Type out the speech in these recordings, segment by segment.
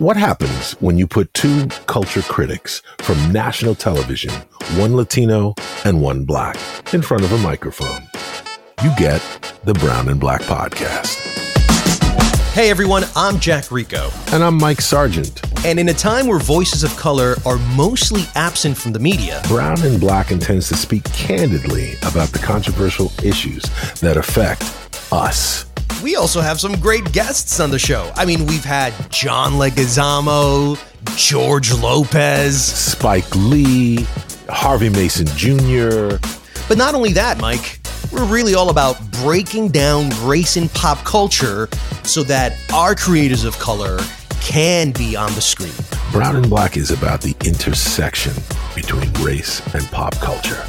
What happens when you put two culture critics from national television, one Latino and one black, in front of a microphone? You get the Brown and Black Podcast. Hey everyone, I'm Jack Rico. And I'm Mike Sargent. And in a time where voices of color are mostly absent from the media, Brown and Black intends to speak candidly about the controversial issues that affect us. We also have some great guests on the show. I mean, we've had John Leguizamo, George Lopez. Spike Lee, Harvey Mason Jr., But not only that, Mike, we're really all about breaking down race in pop culture so that our creators of color can be on the screen. Brown and Black is about the intersection between race and pop culture.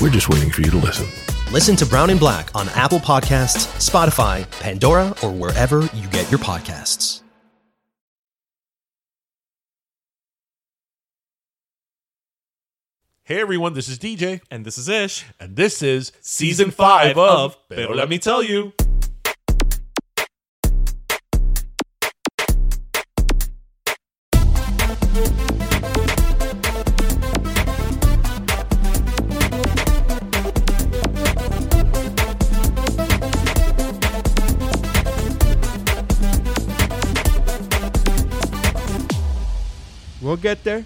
We're just waiting for you to listen. Listen to Brown and Black on Apple Podcasts, Spotify, Pandora, or wherever you get your podcasts. Hey everyone, this is DJ, And this is Ish. and this is season five of Pero Let Me Tell You. Get there.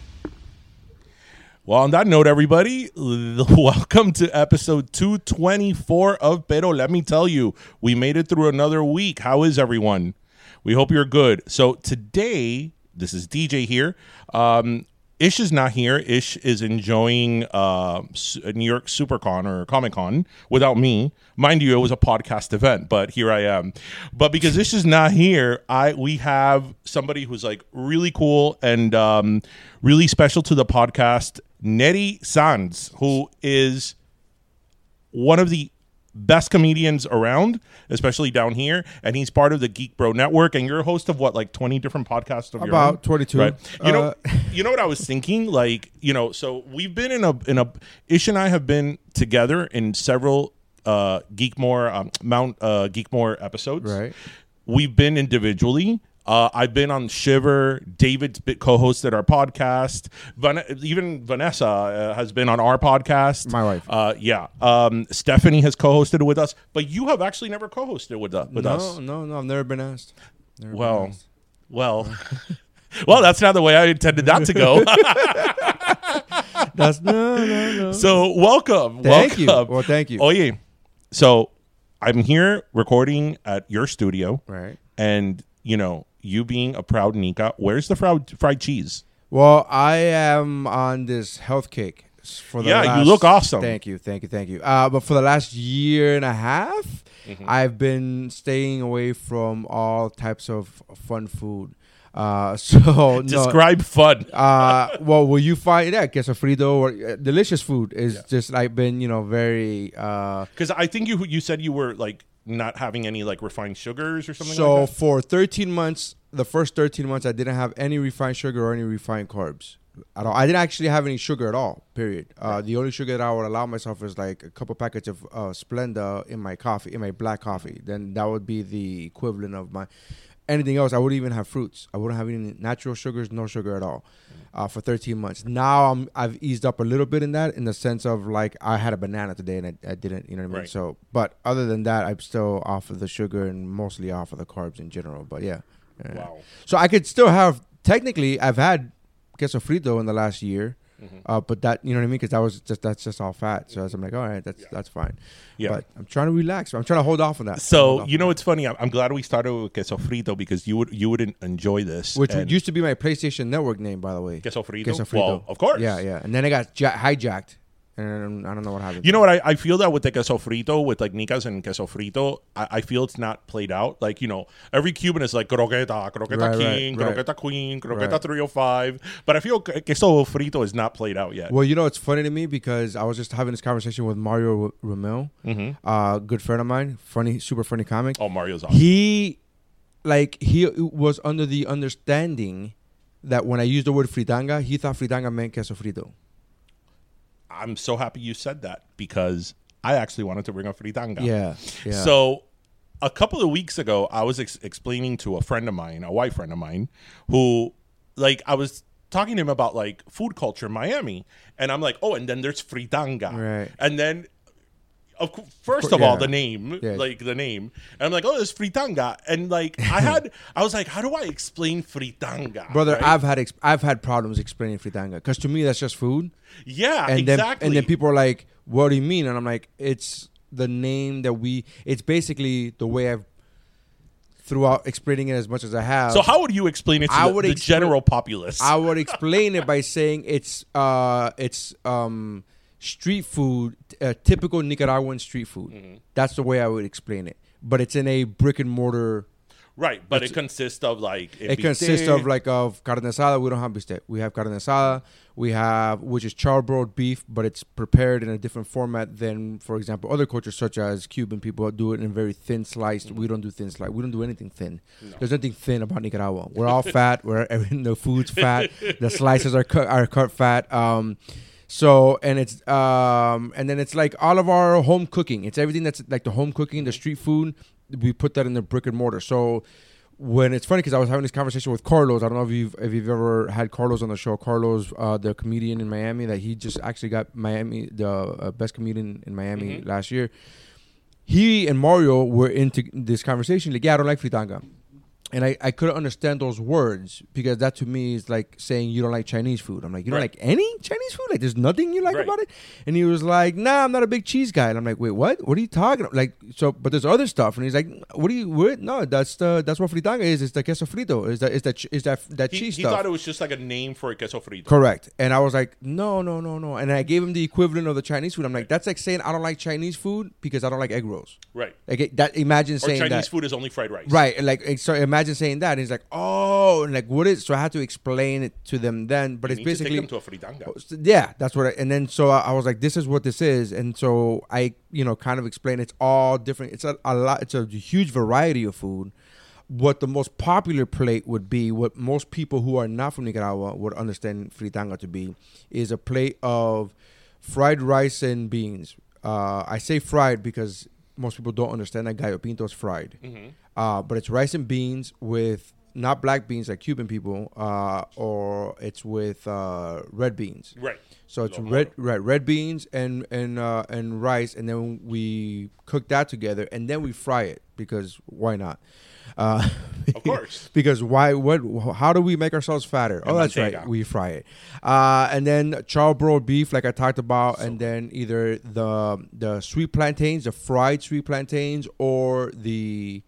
Well, on that note, everybody, welcome to episode 224 of Pero Let Me Tell You. We made it through another week. How is everyone? We hope you're good. So today, this is DJ here. Um, Ish is not here. Ish is enjoying uh, New York SuperCon or Comic Con without me. Mind you, it was a podcast event, but here I am. But because Ish is not here, I we have somebody who's like really cool and um, really special to the podcast, Nery Saenz, who is one of the best comedians around, especially down here, and he's part of the Geek Bro Network. And you're a host of what, like twenty different podcasts of your About own? 22. Right? You know, Uh, you know what I was thinking? Like, you know, so we've been in a in a Ish and I have been together in several uh Geekmore um, Mount uh Geekmore episodes. Right. We've been individually. Uh, I've been on Shiver. David's co-hosted our podcast. Van- even Vanessa uh, has been on our podcast. My wife. Uh, yeah. Um, Stephanie has co-hosted with us, but you have actually never co-hosted with, uh, with no, us. no, no. I've never been asked. Never been Well, asked. well, well. That's not the way I intended that to go. that's no, no, no. so welcome, Thank you. Well, thank you. Oh yeah. So I'm here recording at your studio, Right. and you know, you being a proud Nika, where's the fried fried cheese? Well, I am on this health kick for the Yeah, you look awesome. Thank you, thank you, thank you. Uh, but for the last year and a half, Mm-hmm. I've been staying away from all types of fun food. Uh, so no, Describe fun. uh, well, will you find that yeah, queso frito or uh, delicious food is just like been you know very uh Because I think you you said you were like not having any like refined sugars or something So like that? for 13 months, the first 13 months, I didn't have any refined sugar or any refined carbs at all. I didn't actually have any sugar at all. Period. Uh, the only sugar that I would allow myself is like a couple packets of uh, Splenda in my coffee, in my black coffee. Then that would be the equivalent of my anything else. I wouldn't even have fruits. I wouldn't have any natural sugars, no sugar at all. Uh, for 13 months. Now I'm I've eased up a little bit in that, in the sense of like I had a banana today and I, I didn't. You know what I mean? Right. So, but other than that, I'm still off of the sugar and mostly off of the carbs in general. But yeah. Yeah. Wow. So I could still have technically I've had queso frito in the last year, Mm-hmm. uh, but that you know what I mean because that was just that's just all fat. So I'm like, all right, that's that's fine. Yeah. But I'm trying to relax. I'm trying to hold off on that. So you know what's funny? I'm, I'm glad we started with queso frito because you would you wouldn't enjoy this. which used to be my PlayStation Network name, by the way. Queso frito? Queso frito. Well, of course. Yeah, yeah. And then it got ja- hijacked, and I don't know what happened. You know what? I, I feel that with the queso frito, with like nicas and queso frito, I, I feel it's not played out. Like, you know, every Cuban is like croqueta, croqueta Right, right, king, right. croqueta queen, croqueta Right. 305. But I feel que- queso frito is not played out yet. Well, you know, it's funny to me because I was just having this conversation with Mario Ramil, uh, good friend of mine, funny, super funny comic. oh, Mario's awesome. He, like, he was under the understanding that when I used the word fritanga, he thought fritanga meant queso frito. I'm so happy you said that because I actually wanted to bring up fritanga. Yeah, yeah. So a couple of weeks ago, I was ex- explaining to a friend of mine, a white friend of mine, who, like, I was talking to him about like food culture in Miami, and I'm like, oh, and then there's fritanga, Right. And then, of cou- first of all, yeah. the name, Yeah. like the name, and I'm like, oh, it's fritanga, and like I had, I was like, how do I explain fritanga, Brother, right? I've had ex- I've had problems explaining fritanga because to me that's just food. yeah, and exactly, then and then people are like, "What do you mean?" And I'm like, "It's the name that we. It's basically the way I've throughout explaining it as much as I have. So how would you explain it to I the, would the expl- general populace? I would explain it by saying it's uh it's um street food, uh, typical Nicaraguan street food. Mm-hmm. That's the way I would explain it. But it's in a brick and mortar. right, but it consists of like It consists of like of carne asada. We don't have bistec. We have carne asada. We have which is charbroiled beef, but it's prepared in a different format than, for example, other cultures such as Cuban people do it in very thin sliced. We don't do thin slice. We don't do anything thin. There's nothing thin about Nicaragua. We're all fat. We're. The food's fat. the slices are cut are cut fat. Um, so and it's um and then it's like all of our home cooking. It's everything that's like the home cooking, the street food. We put that in the brick and mortar. So when it's funny because I was having this conversation with Carlos. I don't know if you've if you've ever had Carlos on the show. Carlos, uh, the comedian in Miami, that he just actually got Miami the uh, best comedian in Miami last year. He and Mario were into this conversation. Like, yeah, I don't like fritanga. And I, I couldn't understand those words because that to me is like saying you don't like Chinese food. I'm like, you don't Right. like any Chinese food? Like, there's nothing you like Right. about it? And he was like, nah, I'm not a big cheese guy. And I'm like, wait, what? What are you talking about? Like, so, but there's other stuff. And he's like, what do you, what? No, that's the, that's what fritanga is. It's the queso frito. Is that, is that, is that, that He, cheese he stuff. thought it was just like a name for a queso frito. Correct. And I was like, no, no, no, no. And I gave him the equivalent of the Chinese food. I'm like, that's like saying I don't like Chinese food because I don't like egg rolls. Right. Like that. Imagine Or saying Chinese that. food is only fried rice. Right, and like so imagine saying that, and he's like, "Oh," and like, "What is?" So I had to explain it to them then, but You it's to basically, them to a fritanga. yeah, that's what. I, and then so I, I was like, "This is what this is," and so I, you know, kind of explain it's all different. It's a, a lot. It's a huge variety of food. What the most popular plate would be, what most people who are not from Nicaragua would understand fritanga to be, is a plate of fried rice and beans. Uh, I say fried because most people don't understand that gallo pinto is fried. Uh, but it's rice and beans with not black beans like Cuban people, uh, or it's with uh, red beans. Right. So it's red, red, red beans and and uh, and rice, and then we cook that together, and then we fry it because why not? Uh, Of course. because why? What? How do we make ourselves fatter? oh, that's right. We fry it, uh, and then charbroiled beef, like I talked about, and then either the the sweet plantains, the fried sweet plantains, or the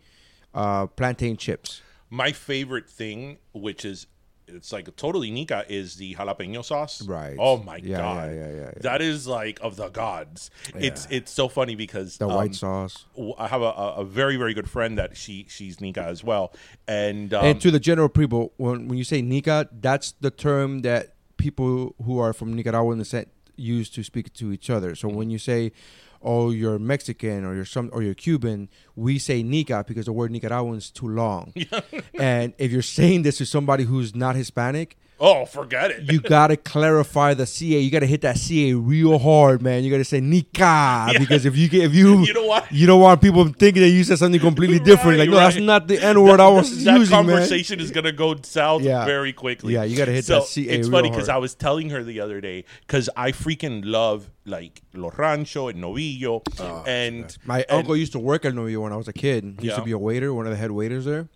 uh, plantain chips. My favorite thing, which is it's like totally Nika, is the jalapeno sauce. Right. Oh my Yeah, god. yeah, yeah, yeah, yeah. That is like of the gods. It's it's so funny because The um, white sauce. I have a, a, very very good friend that she she's Nika as well, and um, and to the general people, when when you say Nica, that's the term that people who are from Nicaragua in the set use to speak to each other. So when you say, oh you're Mexican or you're some or you're Cuban, we say nica because the word Nicaraguan is too long. and if you're saying this to somebody who's not Hispanic, Oh, forget it. you gotta clarify the CA. You gotta hit that CA real hard, man. You gotta say Nika because if you get if you You know what? you don't want people thinking that you said something completely different. Right, like no, that's not the N word I was that using, man. conversation is gonna go south Yeah. very quickly. Yeah, you gotta hit so that CA It's funny because. I was telling her the other day because I freaking love like Los Rancho and Novillo, oh, and My and- uncle used to work at Novillo when I was a kid. He used to be a waiter, one of the head waiters there.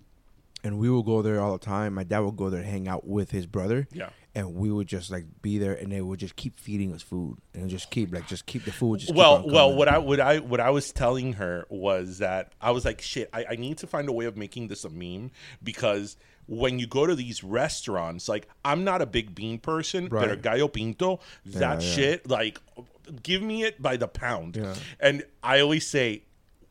And we would go there all the time. My dad would go there and hang out with his brother. Yeah. And we would just like be there and they would just keep feeding us food. And just keep like just keep the food just well, well, what I what I what I was telling her was that I was like, shit, I, I need to find a way of making this a meme because when you go to these restaurants, like I'm not a big bean person, but a Right. gallo pinto, that yeah. shit, like, give me it by the pound. Yeah. And I always say,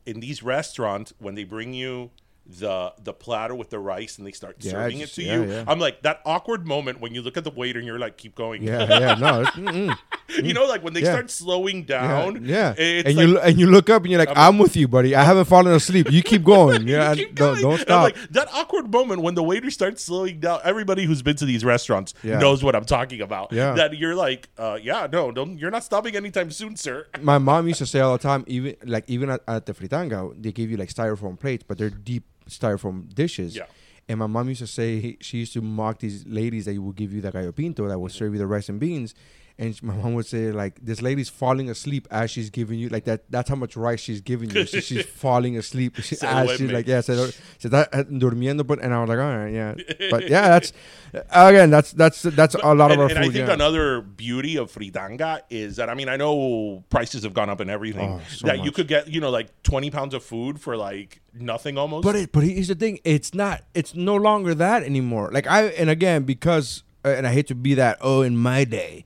in these restaurants, when they bring you the the platter with the rice and they start Yeah, serving just- it to yeah, you, yeah. I'm like that awkward moment when you look at the waiter and you're like, keep going. Yeah, yeah, no. mm-mm. you know, like when they start slowing down. Yeah, It's and like, you and you look up and you're like, I'm, with you, buddy. I haven't fallen asleep. You keep going. Yeah, keep don't, going. don't stop. like that awkward moment when the waiter starts slowing down. Everybody who's been to these restaurants knows what I'm talking about. Yeah. That you're like, uh, yeah, no, don't. You're not stopping anytime soon, sir. My mom used to say all the time, even like even at, at the fritanga, they give you like styrofoam plates, but they're deep styrofoam dishes. Yeah. And my mom used to say she used to mock these ladies that will give you the gallo pinto that will mm-hmm. serve you the rice and beans. And my mom would say like, "This lady's falling asleep as she's giving you like that. That's how much rice she's giving you. So she's falling asleep as she's like, yeah, se, se está eh, durmiendo." But and I was like, "All right, yeah." But yeah, that's again, that's that's that's a lot and, of our and food. I think yeah. another beauty of fritanga is that I mean I know prices have gone up and everything. Oh, so that you could get you know like 20 pounds of food for like nothing almost. But it, but here's the thing: it's not. It's no longer that anymore. Like I and again because uh, and I hate to be that. Oh, in my day,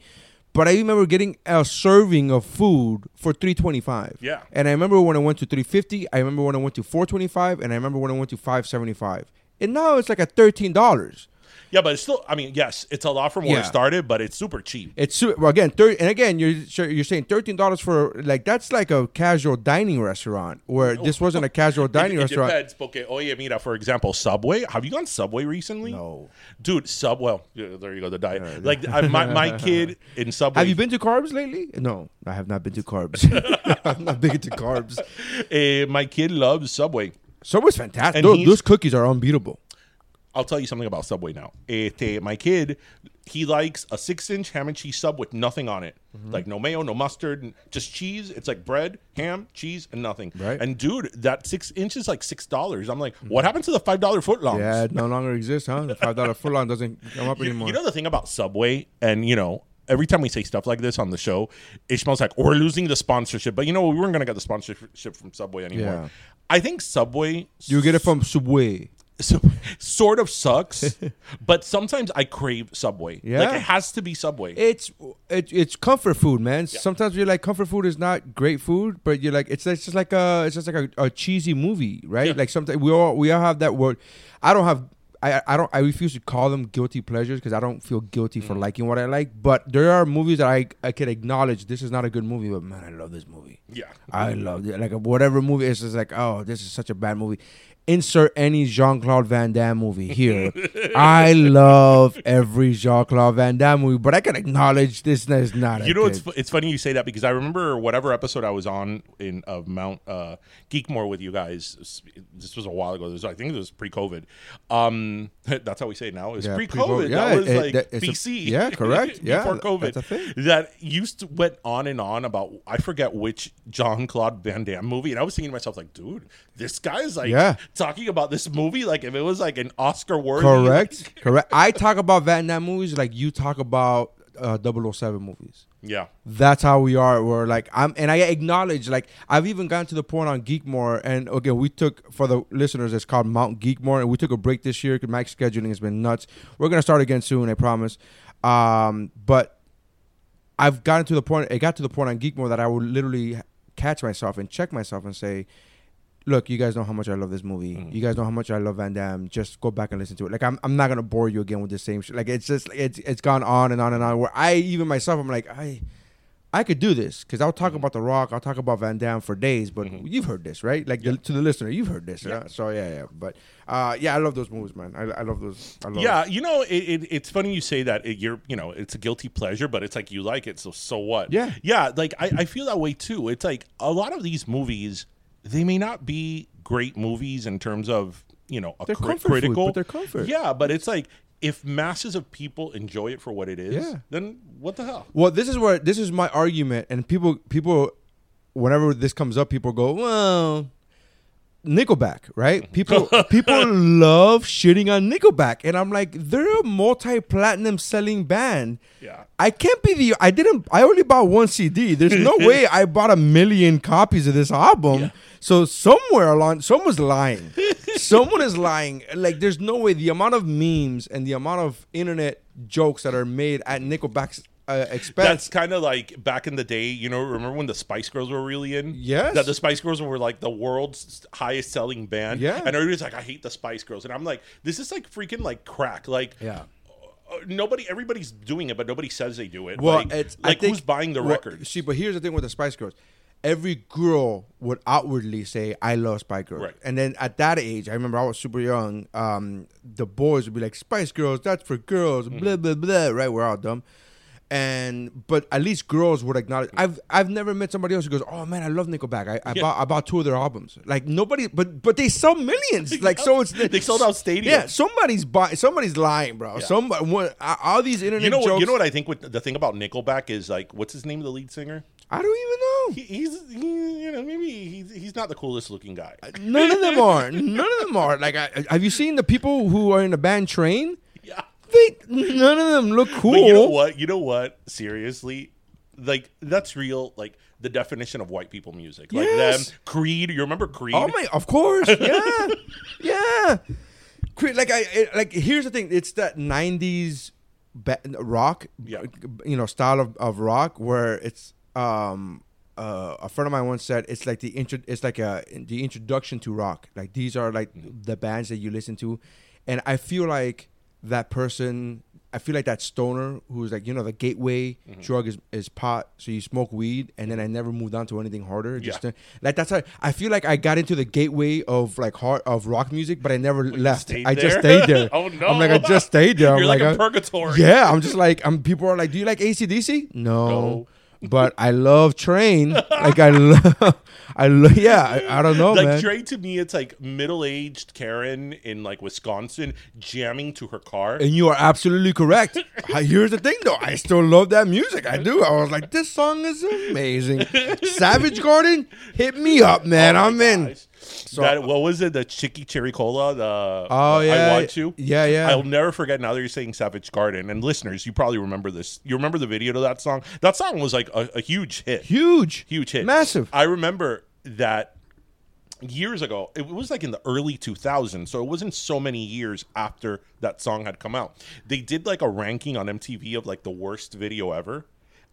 but I remember getting a serving of food for three twenty five. Yeah. And I remember when I went to three fifty. I remember when I went to four twenty five, and I remember when I went to five seventy five. And now it's like thirteen dollars. Yeah, but it's still I mean yes, it's a lot from where Yeah. it started, but it's super cheap. It's su- well, again, thir- and again, you're sure- you're saying thirteen dollars for like that's like a casual dining restaurant where this wasn't a casual dining it, restaurant. It depends. Porque, oye, mira, for example, Subway. Have you gone Subway recently? No. Dude, Sub. Well, yeah, there you go. The diet. Like I, my my kid in Subway. Have you been to carbs lately? No, I have not been to carbs. I'm not big into carbs. Eh, my kid loves Subway. Subway's fantastic. And Those, he's- those cookies are unbeatable. I'll tell you something about Subway now. Este, my kid, he likes a six-inch ham and cheese sub with nothing on it, Mm-hmm. like no mayo, no mustard, just cheese. It's like bread, ham, cheese, and nothing. Right. And dude, that six inches like six dollars. I'm like, what happened to the five dollar footlongs? Yeah, it no longer exists, huh? The five dollar full on doesn't come up You, anymore. you know the thing about Subway, and you know, every time we say stuff like this on the show, it smells like we're losing the sponsorship. But you know, we weren't gonna get the sponsorship from Subway anymore. Yeah. I think Subway you get it from Subway. So, sort of sucks, but sometimes I crave Subway. Yeah. like it has to be Subway. It's it, it's comfort food, man. Sometimes you're like comfort food is not great food, but you're like it's, it's just like a it's just like a, a cheesy movie, right? Yeah. Like sometimes we all we all have that word. I don't have. I, I don't I refuse to call them guilty pleasures because I don't feel guilty Mm. for liking what I like. But there are movies that I I can acknowledge this is not a good movie, but man, I love this movie. yeah, I love it. Like whatever movie is just like, oh, this is such a bad movie. Insert any Jean Claude Van Damme movie here. I love every Jean Claude Van Damme movie, but I can acknowledge this is not. a You know, it's good- fu- it's funny you say that because I remember whatever episode I was on in of Mount uh, Geekmore with you guys. This was a while ago. Was, I think it was pre-COVID. Um, that's how we say it now. It's Yeah, pre-COVID. pre-COVID. that Yeah, was it- like that- it's a- BC. yeah, correct. Yeah, before COVID. that's a thing. That used to went on and on about I forget which Jean Claude Van Damme movie, and I was thinking to myself like, dude, this guy's like Yeah. Talking about this movie like if it was like an Oscar worthy. correct. correct. I talk about Damme movies like you talk about uh, 007 movies. Yeah. that's how we are. We're like I'm, and I acknowledge like I've even gotten to the point on Geekmore, and again we took for the listeners, it's called Mount Geekmore, and we took a break this year because my scheduling has been nuts. We're gonna start again soon, I promise. Um, but I've gotten to the point. It got to the point on Geekmore that I would literally catch myself and check myself and say. Look, you guys know how much I love this movie. You guys know how much I love Van Damme. Just go back and listen to it. Like I'm, I'm not gonna bore you again with the same shit. Like it's just, it's, it's gone on and on and on. Where I even myself, I'm like, I, I could do this because I'll talk about The Rock, I'll talk about Van Damme for days, but Mm-hmm. you've heard this, right? Like the, to the listener, you've heard this, right? So yeah, yeah. But uh, yeah, I love those movies, man. I, I love those. I love Yeah, you know, it, it, it's funny you say that. It, you're, you know, it's a guilty pleasure, but it's like you like it, so so what? Yeah. yeah. Like I, I feel that way too. It's like a lot of these movies, they may not be great movies in terms of you know a They're cri- comfort food, critical, but they're comfort. Yeah, but it's like if masses of people enjoy it for what it is, Yeah. then what the hell? Well, this is where this is my argument, and people people, whenever this comes up, people go, well. Nickelback, right? People people love shitting on Nickelback, and I'm like, they're a multi-platinum selling band. Yeah. I can't be the. I didn't. I only bought one CD. There's no way I bought a million copies of this album. So somewhere along, someone's lying. Someone is lying. Like, there's no way. The amount of memes and the amount of internet jokes that are made at Nickelback's uh, expense. That's kind of like back in the day, you know. Remember when the Spice Girls were really in? Yes. That the Spice Girls were like the world's highest selling band. Yeah. And everybody's like, I hate the Spice Girls, and I'm like, this is like freaking like crack. Like, Yeah. uh, nobody, everybody's doing it, but nobody says they do it. Well, like, it's like think- who's buying the well, records? See, but here's the thing with the Spice Girls. Every girl would outwardly say, "I love Spice Girls," Right. and then at that age, I remember I was super young. Um, the boys would be like, "Spice Girls, that's for girls," Mm-hmm. blah blah blah. Right? We're all dumb. And but at least girls would acknowledge. I've I've never met somebody else who goes, "Oh man, I love Nickelback. I, I Yeah. bought I bought two of their albums." Like nobody, but but they sell millions. Like so, it's They sold out stadiums. Yeah, somebody's buying. Somebody's lying, bro. Somebody, what, all these internet You know what? jokes. You know what I think? With the thing about Nickelback is like, what's his name? The lead singer. I don't even know. He, he's, he, you know, maybe he's he's not the coolest looking guy. None of them are. None of them are. Like, I, have you seen the people who are in the band Train? They none of them look cool. But you know what? You know what? Seriously, like that's real. Like the definition of white people music. Like Yes. them, Creed. You remember Creed? Oh my, of course, yeah, yeah. Cre- Like I, it- like here's the thing. It's that '90s ba- rock, Yeah. you know, style of, of rock where it's um. Uh, a friend of mine once said it's like the intro, it's like a the introduction to rock. Like these are like the bands that you listen to, and I feel like that person. I feel like that stoner who's like you know the gateway Mm-hmm. drug is, is pot. So you smoke weed, and then I never moved on to anything harder. Just Yeah. to- like that's how I feel like I got into the gateway of like hard of rock music, but I never left. stayed I just stayed there. Oh, no. I'm like I just stayed there. You're I'm like I- purgatory. Yeah, I'm just like I'm. People are like, "Do you like ACDC?" No. No. But I love Train. Like I love, I love. Yeah, I, I don't know, like man. Dre to me, it's like middle-aged Karen in like Wisconsin jamming to her car. And you are absolutely correct. Here's the thing, though. I still love that music. I do. I was like, this song is amazing. Savage Garden, hit me up, man. Oh I'm in. Gosh. that what was it? The Chicky Cherry Cola. The Oh, yeah. I want to. Yeah, yeah. I'll never forget. Now that you're saying Savage Garden, and listeners, you probably remember this. You remember the video to that song? That song was like a, a huge hit. Huge. huge hit, Massive. I remember that years ago. It was like in the early 2000s, so it wasn't so many years after that song had come out. They did like a ranking on MTV of like the worst video ever,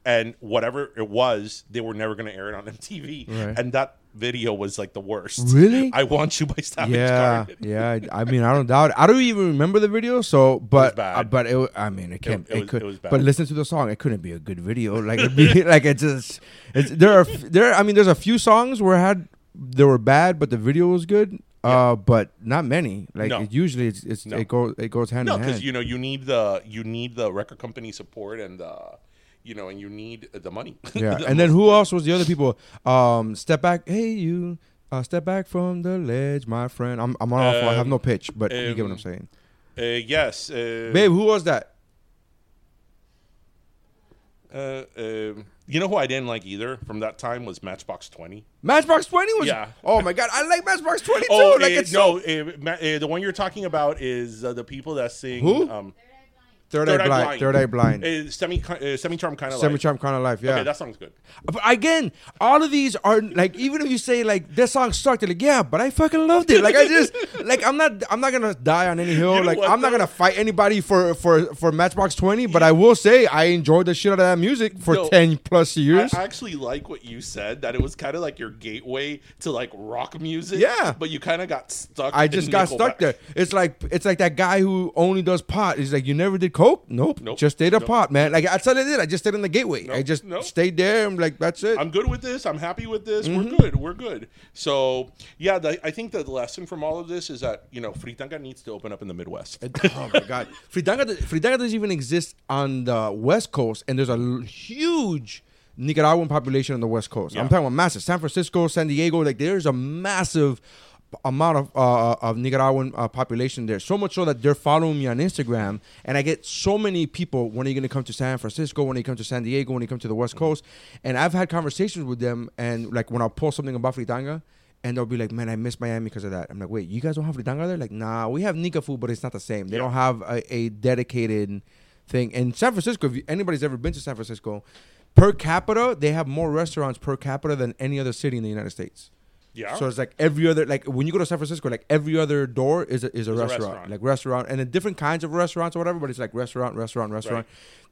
and whatever it was, they were never going to air it on MTV, Right. and that video was like the worst. Really? I want you by Savage yeah, Garden. yeah. I mean, I don't doubt. It. I don't even remember the video. So, but bad. uh, but it. I mean, it can't. it It, was- could. it was bad. But listen to the song. It couldn't be a good video. Like it'd be like it just. It's there are there. I mean, there's a few songs where it had they were bad, but the video was good. Uh, but not many. Like No. it, usually, it's, it's No. it goes it goes hand No, in because you know you need the you need the record company support and the you know and you need the money. yeah, The and then who else was the other people? Um, step back, hey you. Uh, step back from the ledge, my friend. I'm I'm on off. I have Um, no pitch, but you get what I'm um, saying. Uh, yes, uh, Babe, who was that? Uh, um, you know who I didn't like either from that time was Matchbox Twenty. Matchbox Twenty was. Yeah. Oh my god, I like Matchbox Twenty too. Oh like uh, it's no, so- Ma- uh, the one you're talking about is uh, the people that sing. Who? Um, Third, Eye Blind. Third Eye Blind. Uh, semi uh, semi charm kind of life. Semi Charm kind of life. Yeah. Okay, that song's good. But again, all of these are like even if you say like this song sucked, they're like yeah, but I fucking loved it. Like I just like I'm not I'm not gonna die on any hill. You know like what, I'm not gonna fight anybody for for for Matchbox Twenty. But I will say I enjoyed the shit out of that music for No, ten plus years. I actually like what you said that it was kind of like your gateway to like rock music. Yeah. but you kind of got stuck. I just got Nickelback. stuck there. It's like it's like that guy who only does pot. He's like, you never did Coke? Nope. Nope. Just stayed a Nope. pot, man. Like that's all I did. I just stayed in the gateway. I just Nope. stayed there. I'm like, that's it. I'm good with this. I'm happy with this. Mm-hmm. We're good. We're good. So yeah, the, I think the lesson from all of this is that you know fritanga needs to open up in the Midwest. oh my god, Fritanga, Fritanga doesn't even exist on the West Coast, and there's a huge Nicaraguan population on the West Coast. I'm talking about massive. San Francisco, San Diego, like there's a massive amount of uh, of Nicaraguan uh, population there. So much so that they're following me on Instagram, and I get so many people. When are you going to come to San Francisco? When are you come to San Diego? When you come to the West Coast? And I've had conversations with them, and like when I post something about Fritanga. And they'll be like, "Man, I miss Miami because of that." I'm like, "Wait, you guys don't have fritanga there?" Like, "Nah, we have Nika food, but it's not the same. They don't have a, a dedicated thing." And San Francisco, if you, anybody's ever been to San Francisco, per capita, they have more restaurants per capita than any other city in the United States. Yeah. So it's like every other like when you go to San Francisco, like every other door is a, is a, Is a restaurant, restaurant. like restaurant, and then different kinds of restaurants or whatever. But it's like restaurant, restaurant, restaurant.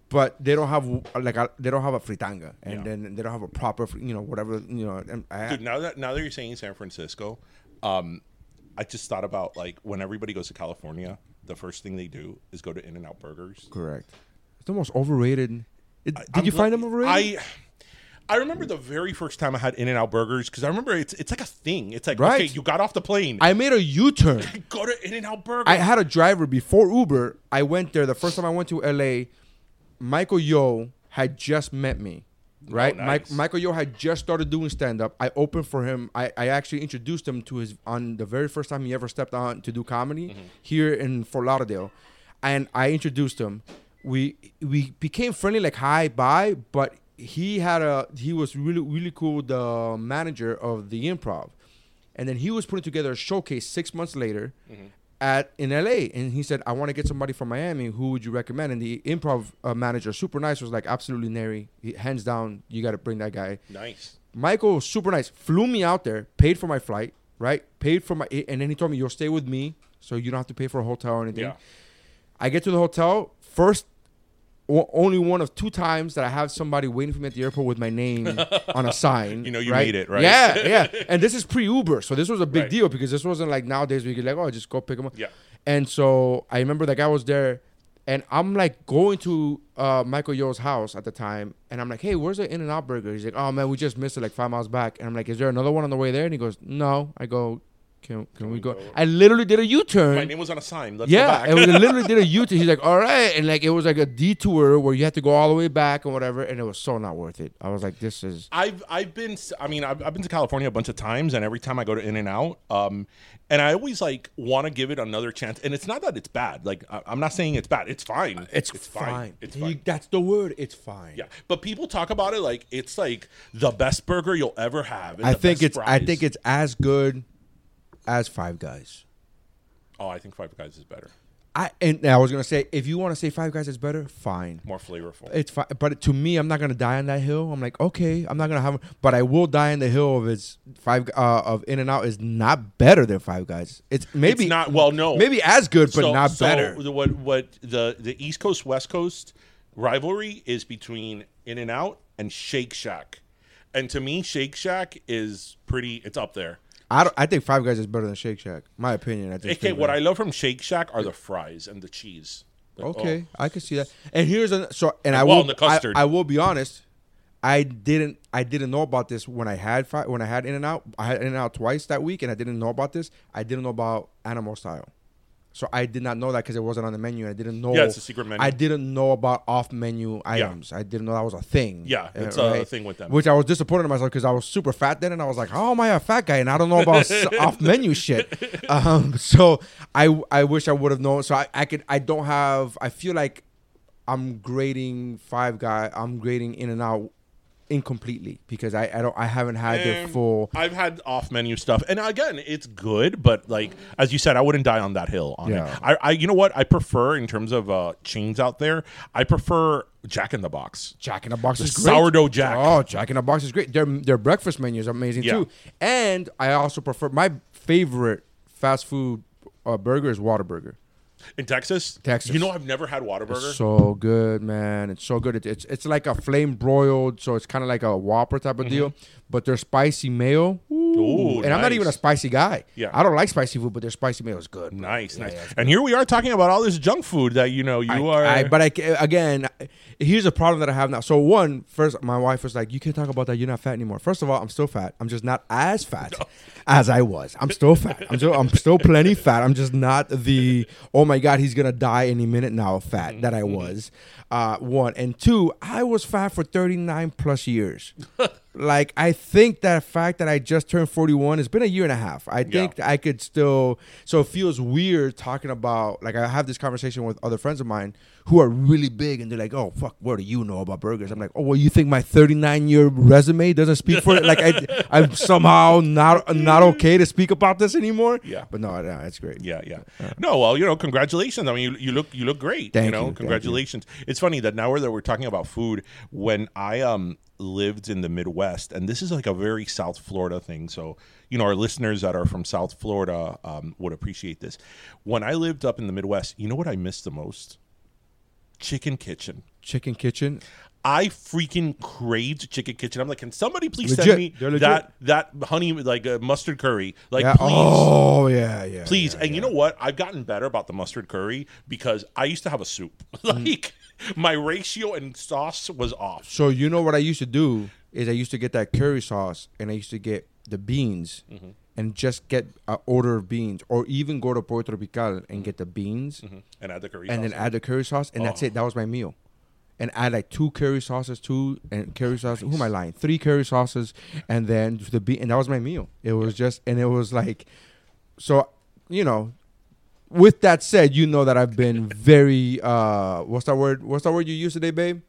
But they don't have like a, they don't have a fritanga, and Yeah. then they don't have a proper you know whatever you know. And I, Dude, now that now that you're saying San Francisco, um, I just thought about like when everybody goes to California, the first thing they do is go to In and Out Burgers. correct. It's the most overrated. It, did I'm you find them overrated? I I remember the very first time I had In and Out Burgers because I remember it's it's like a thing. It's like Right. okay, you got off the plane, I made a U turn. go to In and Out Burger. I had a driver before Uber. I went there the first time I went to LA. Michael Yo had just met me, right? Oh, Mike. Michael Yo had just started doing stand up. I opened for him. I, I actually introduced him to his on the very first time he ever stepped on to do comedy Mm-hmm. here in Fort Lauderdale, and I introduced him. We we became friendly, like hi, bye, but he had a he was really really cool. The manager of the improv, and then he was putting together a showcase six months later at in LA, and he said, "I want to get somebody from Miami. Who would you recommend?" And the improv uh, manager, super nice, was like, "Absolutely, Nery, He- hands down, you got to bring that guy." nice. Michael was super nice, flew me out there, paid for my flight, right? Paid for my, and then he told me, "You'll stay with me, so you don't have to pay for a hotel or anything." Yeah. I get to the hotel first. O- Only one of two times that I have somebody waiting for me at the airport with my name on a sign. You know you right? made it, right? Yeah, yeah. And this is pre-Uber, so this was a big Right. deal because this wasn't like nowadays where you could like, oh, just go pick them up. Yeah. And so I remember that guy was there, and I'm like going to uh, Michael Yo's house at the time, and I'm like, hey, where's the In and Out Burger? He's like, oh man, we just missed it like five miles back. And I'm like, is there another one on the way there? And he goes, no. I go, can, can, we go? I literally did a U-turn. My name was on a sign. Let's go Yeah, back. and we literally did a U-turn. He's like, all right, and like it was like a detour where you had to go all the way back and whatever, and it was so not worth it. I was like, this is I've I've been I mean I've, I've been to California a bunch of times and every time I go to In and Out um and I always like want to give it another chance and it's not that it's bad like I, I'm not saying it's bad it's fine it's, fine. it's You- fine that's the word. It's fine. yeah but people talk about it like it's like the best burger you'll ever have I think it's I think it's as good as Five Guys. oh I think Five Guys is better I and I was gonna say if you want to say Five Guys is better, fine. more flavorful It's fine, but to me, I'm not gonna die on that hill. I'm like, okay, I'm not gonna have, but I will die on the hill of its five uh, of In and Out is not better than Five Guys. It's maybe It's not well no maybe as good, but So- not so better. the- what what the the East Coast West Coast rivalry is between In and Out and Shake Shack, and to me Shake Shack is pretty. It's up there. I I think Five Guys is better than Shake Shack. My opinion. I think. Okay, what I love from Shake Shack are the fries and the cheese. Like, Okay, oh. I can see that. And here's an so and I And- will well, and the custard. I, I will be honest. I didn't I didn't know about this when I had when I had In and Out. I had In and Out twice that week, and I didn't know about this. I didn't know about Animal Style, so I did not know that because it wasn't on the menu. I didn't know. Yeah, it's a secret menu. I didn't know about off menu items. I didn't know that was a thing. Yeah, Uh, it's a thing with them. Which I was disappointed in myself because I was super fat then, and I was like, "How am I a fat guy?" And I don't know about off menu shit. Um, so I I wish I would have known. So I, I could I don't have. I feel like I'm grading Five Guy. I'm grading In and Out incompletely because I I don't I haven't had their And full. I've had off menu stuff, and again, it's good, but like as you said, I wouldn't die on that hill. On Yeah. it. I, I, you know what, I prefer in terms of uh, chains out there. I prefer Jack in the Box. Jack in the Box The is great. sourdough Jack. Oh, Jack in the Box is great. Their their breakfast menu is amazing Yeah. too. And I also prefer my favorite fast food uh, burger is Whataburger. In Texas, Texas. You know, I've never had Whataburger. It's so good, man. It's so good. It, it's it's like a flame broiled, so it's kind of like a Whopper type of deal. Mm-hmm. But their spicy mayo, ooh, Ooh, and I'm not even a spicy guy. Yeah. I don't like spicy food, but their spicy meal is good. bro. Nice, Yeah, nice. yeah, and here we are talking about all this junk food that you know you I, are. I, but I again, here's a problem that I have now. So one, first, my wife was like, "You can't talk about that. You're not fat anymore." First of all, I'm still fat. I'm just not as fat as I was. I'm still fat. I'm still I'm still plenty fat. I'm just not the oh my god, he's gonna die any minute now fat that I was. Uh, one and two, I was fat for 39 plus years. like I think that fact that I just turned 41, it's been a year and a half. I think I could still. So it feels weird talking about like I have this conversation with other friends of mine who are really big and they're like, "Oh fuck, what do you know about burgers?" I'm like, "Oh well, you think my 39 year resume doesn't speak for it? Like I, I'm somehow not not okay to speak about this anymore." Yeah. but no, no, that's great. Yeah, yeah. No, well, you know, congratulations. I mean, you, you look you look great. Thank you know, you, congratulations. It's funny that now that we're talking about food, when I um lived in the Midwest, and this is like a very South Florida thing. So, you know, our listeners that are from South Florida um, would appreciate this. When I lived up in the Midwest, you know what I missed the most? Chicken Kitchen. Chicken Kitchen. I freaking craved chicken kitchen. I'm like, can somebody please Legit. send me that that honey like uh, mustard curry? Like, yeah. please. Oh yeah, yeah. Please, yeah, and yeah. you know what? I've gotten better about the mustard curry because I used to have a soup. Mm. like my ratio and sauce was off. So you know what I used to do is I used to get that curry sauce and I used to get the beans Mm-hmm. And just get an order of beans, or even go to Pollo Tropical and get the beans And add the curry and sauce. then add the curry sauce, and that's Oh. it. That was my meal. And add like two curry sauces, two and curry sauce. Who am I lying? Three curry sauces, and then the bean, and that was my meal. It was just, and it was like, so you know. With that said, you know that I've been very uh what's that word? What's that word you use today, babe?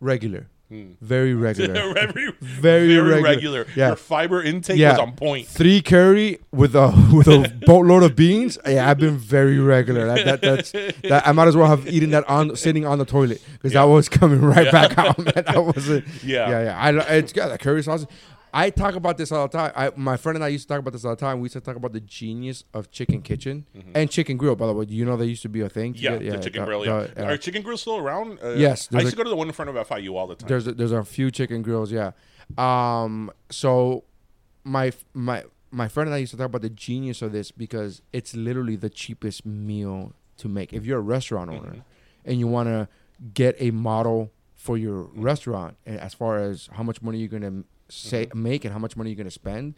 Regular. Hmm. Very regular. very, Very regular. regular. Yeah. Your fiber intake yeah. was on point. Three curry with a with a boatload of beans. Yeah, I've been very regular. That, that that's that. I might as well have eaten that on sitting on the toilet because that was coming right back out. Man, that wasn't. Yeah. yeah, yeah. I it's got that curry sauce. I talk about this all the time. I, my friend and I used to talk about this all the time. We used to talk about the genius of Chicken Kitchen and Chicken Grill. By the way, do you know they used to be a thing? to Mm-hmm. Yeah, the chicken grill. Yeah. uh, Are chicken grills still around? Uh, Yes, I used a- to go to the one in front of FIU all the time. there's a, there's a few chicken grills, yeah. Um, so my my my friend and I used to talk about the genius of this because it's literally the cheapest meal to make. If you're a restaurant owner Mm-hmm. and you want to get a model for your Mm-hmm. restaurant, as far as how much money you're gonna say Mm-hmm. make and how much money you're gonna spend,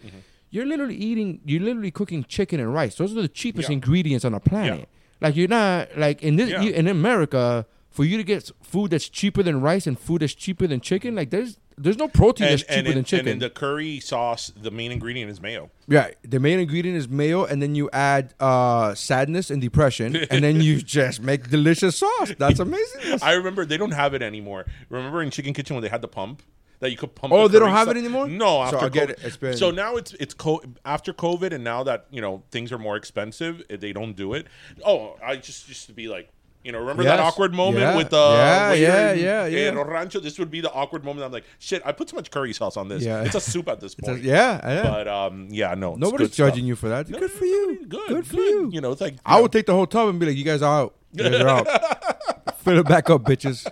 you're literally eating. You're literally cooking chicken and rice. Those are the cheapest Yeah. ingredients on the planet. Like you're not like in this Yeah. you, in America for you to get food that's cheaper than rice and food that's cheaper than chicken. Like there's there's no protein and, that's cheaper in, than chicken. and in the curry sauce, the main ingredient is mayo. yeah, the main ingredient is mayo, and then you add uh, sadness and depression, and then you just make delicious sauce. That's amazing. I remember they don't have it anymore. Remember in Chicken Kitchen when they had the pump that you could pump. Oh, the they don't have sauce? it anymore? No, So after I get COVID. it. So now it's it's co- after COVID, and now that you know things are more expensive, eh, they don't do it. Oh, I just used to be like. You know, remember that awkward moment Yeah. with the Yeah, yeah, in- yeah, in yeah. Rancho? This would be the awkward moment. I'm like, shit, I put too much curry sauce on this. Yeah. It's a soup at this It's a- point. yeah, yeah. But um, yeah, no, Nobody's good stuff. judging you for that. No, good for you. Good, Good for you. You know, it's like I you would take the whole tub and be like, "You guys are out. You guys are out. Fill it back up, bitches."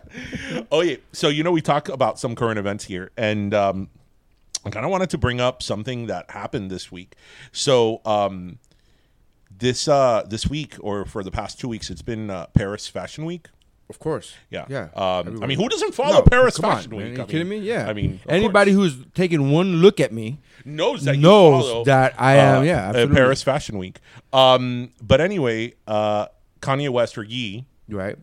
Oh yeah. So you know we talk about some current events here, and um, I kind of wanted to bring up something that happened this week. So um, this uh, this week, or for the past two weeks, it's been uh, Paris Fashion Week. Of course. Yeah. Yeah. Um, I mean, who doesn't follow No, Paris come on, Fashion man. Week? Are you I kidding mean- me? Yeah. I mean, of anybody course. who's taking one look at me knows that you knows follow, that I am- uh, yeah, uh, absolutely. Paris Fashion Week. Um, but anyway, uh, Kanye West or Ye right?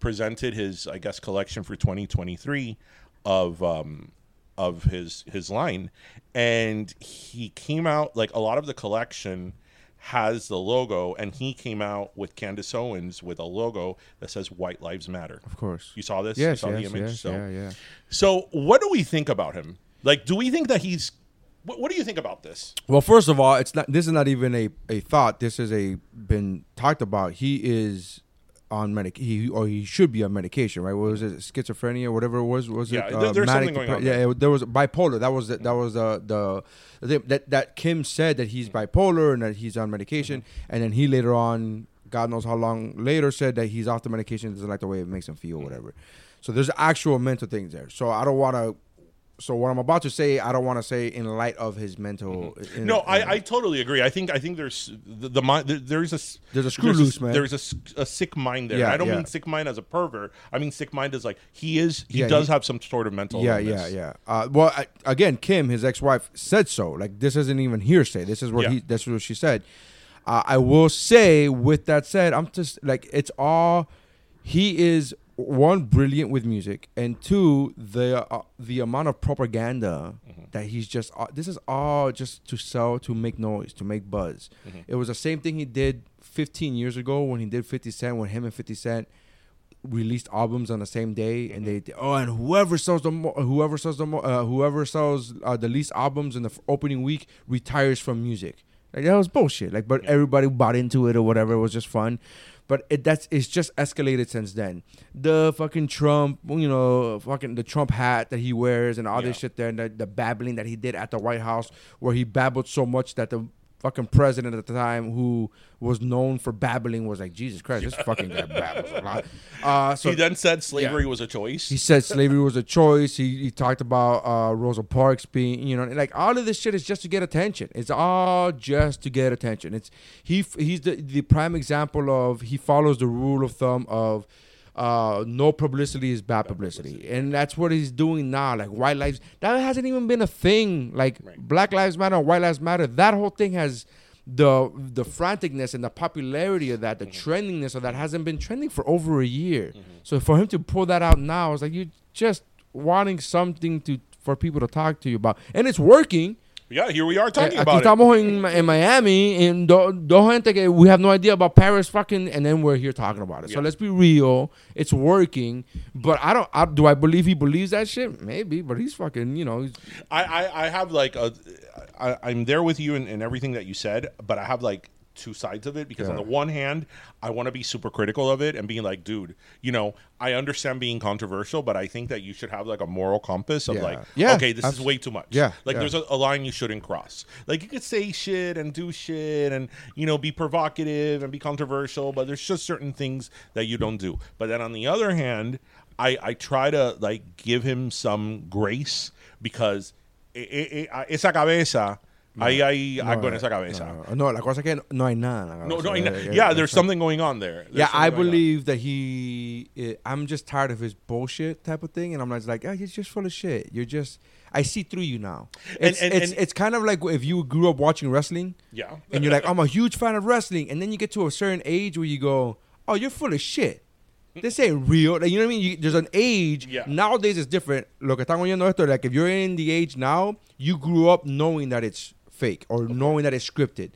Presented his, I guess, collection for 2023 of um, of his his line, and he came out like a lot of the collection has the logo, and he came out with Candace Owens with a logo that says "White Lives Matter." Of course. You saw this? Yes, you saw yes, the image. yes, so, yeah, yeah. so what do we think about him? Like, do we think that he's? What, what do you think about this? Well, first of all, it's not. This is not even a, a thought. This is a been talked about. He is on medic. He or he should be on medication, right? What was it? Schizophrenia, or whatever it was. Was Yeah, it? there- there's manic something going depre- on Yeah, there. it- there was bipolar. That was the, that was the the, the that that Kim said that he's bipolar and that he's on medication, Mm-hmm. and then he later on, God knows how long later, said that he's off the medication. Doesn't like the way it makes him Mm-hmm. feel, whatever. So there's actual mental things there. So I don't want to so what I'm about to say, I don't want to say in light of his mental. in- No, in- I, I totally agree. I think I think there's the, the mind. there- There's a There's a screw there's loose, man. There's a, a sick mind there. Yeah, I don't yeah. mean sick mind as a pervert. I mean sick mind as like he is. He Yeah, does he- have some sort of mental. Yeah, illness. yeah, yeah. Uh, well, I, again, Kim, his ex-wife, said so. Like this isn't even hearsay. This is what he. That's what she said. Uh, I will say, with that said, I'm just like it's all. He is one brilliant with music, and two the uh, the amount of propaganda Mm-hmm. that he's just. Uh, this is all just to sell, to make noise, to make buzz. Mm-hmm. It was the same thing he did 15 years ago when he did 50 Cent, when him and 50 Cent released albums on the same day, and they oh, and whoever sells the mo- whoever sells the mo- uh, whoever sells uh, the least albums in the f- opening week retires from music. Like that was bullshit. Like, but everybody bought into it or whatever. It was just fun. But it that's it's just escalated since then. The fucking Trump, you know, fucking the Trump hat that he wears and all this shit there, and the, the babbling that he did at the White House, where he babbled so much that the fucking president at the time, who was known for babbling, was like, Jesus Christ, this fucking guy babbles a lot. Uh, so he then said slavery was a choice. he said slavery was a choice. He, he talked about uh, Rosa Parks being, you know, like all of this shit is just to get attention. It's all just to get attention. It's he he's the the prime example of he follows the rule of thumb of uh, no publicity is bad publicity, and that's what he's doing now. Like white lives, that hasn't even been a thing. Like Black Lives Matter, White Lives Matter, that whole thing has the the franticness and the popularity of that, the trendingness of that hasn't been trending for over a year. So for him to pull that out now, it's like you're just wanting something to for people to talk to you about, and it's working. Yeah, here we are talking Eh, Aquí about it. estamos en, en Miami, and do, do gente que we have no idea about Paris, fucking, and then we're here talking about it. So let's be real, it's working. But I don't. I, do I believe he believes that shit? Maybe, but he's fucking. You know, he's, I, I, I have like a, I, I'm there with you in everything that you said, but I have like two sides of it because on the one hand, I want to be super critical of it and being like, dude, you know, I understand being controversial, but I think that you should have like a moral compass of Yeah. like, Yeah, okay, this is way too much. Yeah, like yeah. there's a, a line you shouldn't cross. Like you could say shit and do shit and you know be provocative and be controversial, but there's just certain things that you don't do. But then on the other hand, I I try to like give him some grace because e- esa cabeza, ahí hay algo en esa eh, cabeza. no, no, la cosa es que no hay nada. No, no, Yeah, yeah, yeah, yeah, there's something going on there. There's yeah, I something going on. believe that he. eh, I'm just tired of his bullshit type of thing, and I'm just like, oh, he's just full of shit. You're just. I see through you now. And- It's and- it's, and- it's kind of like if you grew up watching wrestling, Yeah. and you're like, I'm a huge fan of wrestling, and then you get to a certain age where you go, oh, you're full of shit. This ain't real. Like, you know what I mean? You, there's an age. Yeah. Nowadays it's different. Lo que están oyendo esto, like if you're in the age now, you grew up knowing that it's fake or knowing that it's scripted.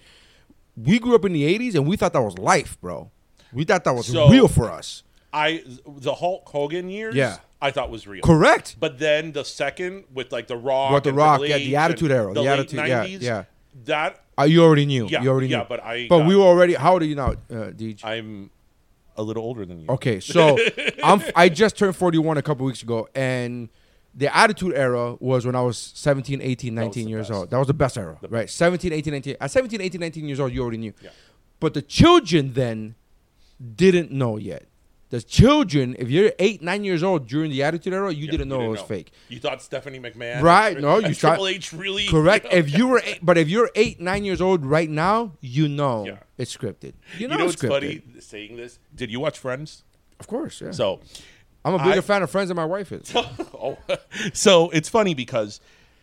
We grew up in the 80s and we thought that was life, bro. We thought that was So- real for us. I the Hulk Hogan years, Yeah. I thought was real. Correct. But then the second with like the Rock, With The and Rock, yeah, the Attitude and Era, the Attitude- yeah, 90s, yeah. That Uh, you already knew. Yeah, you already yeah, knew. but I But got- we were already. How old are you now, uh, Deej? I'm a little older than you. Okay, so I'm I just turned 41 a couple weeks ago and the attitude era was when I was 17, 18, 19 years best. old. That was the best era, right? 17, 18, 19. At 17, 18, 19 years old, you already knew. Yeah. But the children then didn't know yet. The children, if you're 8, 9 years old during the attitude era, you Yeah, didn't you know it was fake. You thought Stephanie McMahon, Right, and- no, you thought- Triple H really Correct. you know? If you were, eight, but if you're eight, nine years old right now, you know Yeah. it's scripted. You You know, know it's what's scripted. funny saying this? Did you watch Friends? Of course, yeah. So, I'm a bigger I- fan of Friends than my wife is. oh, so it's funny because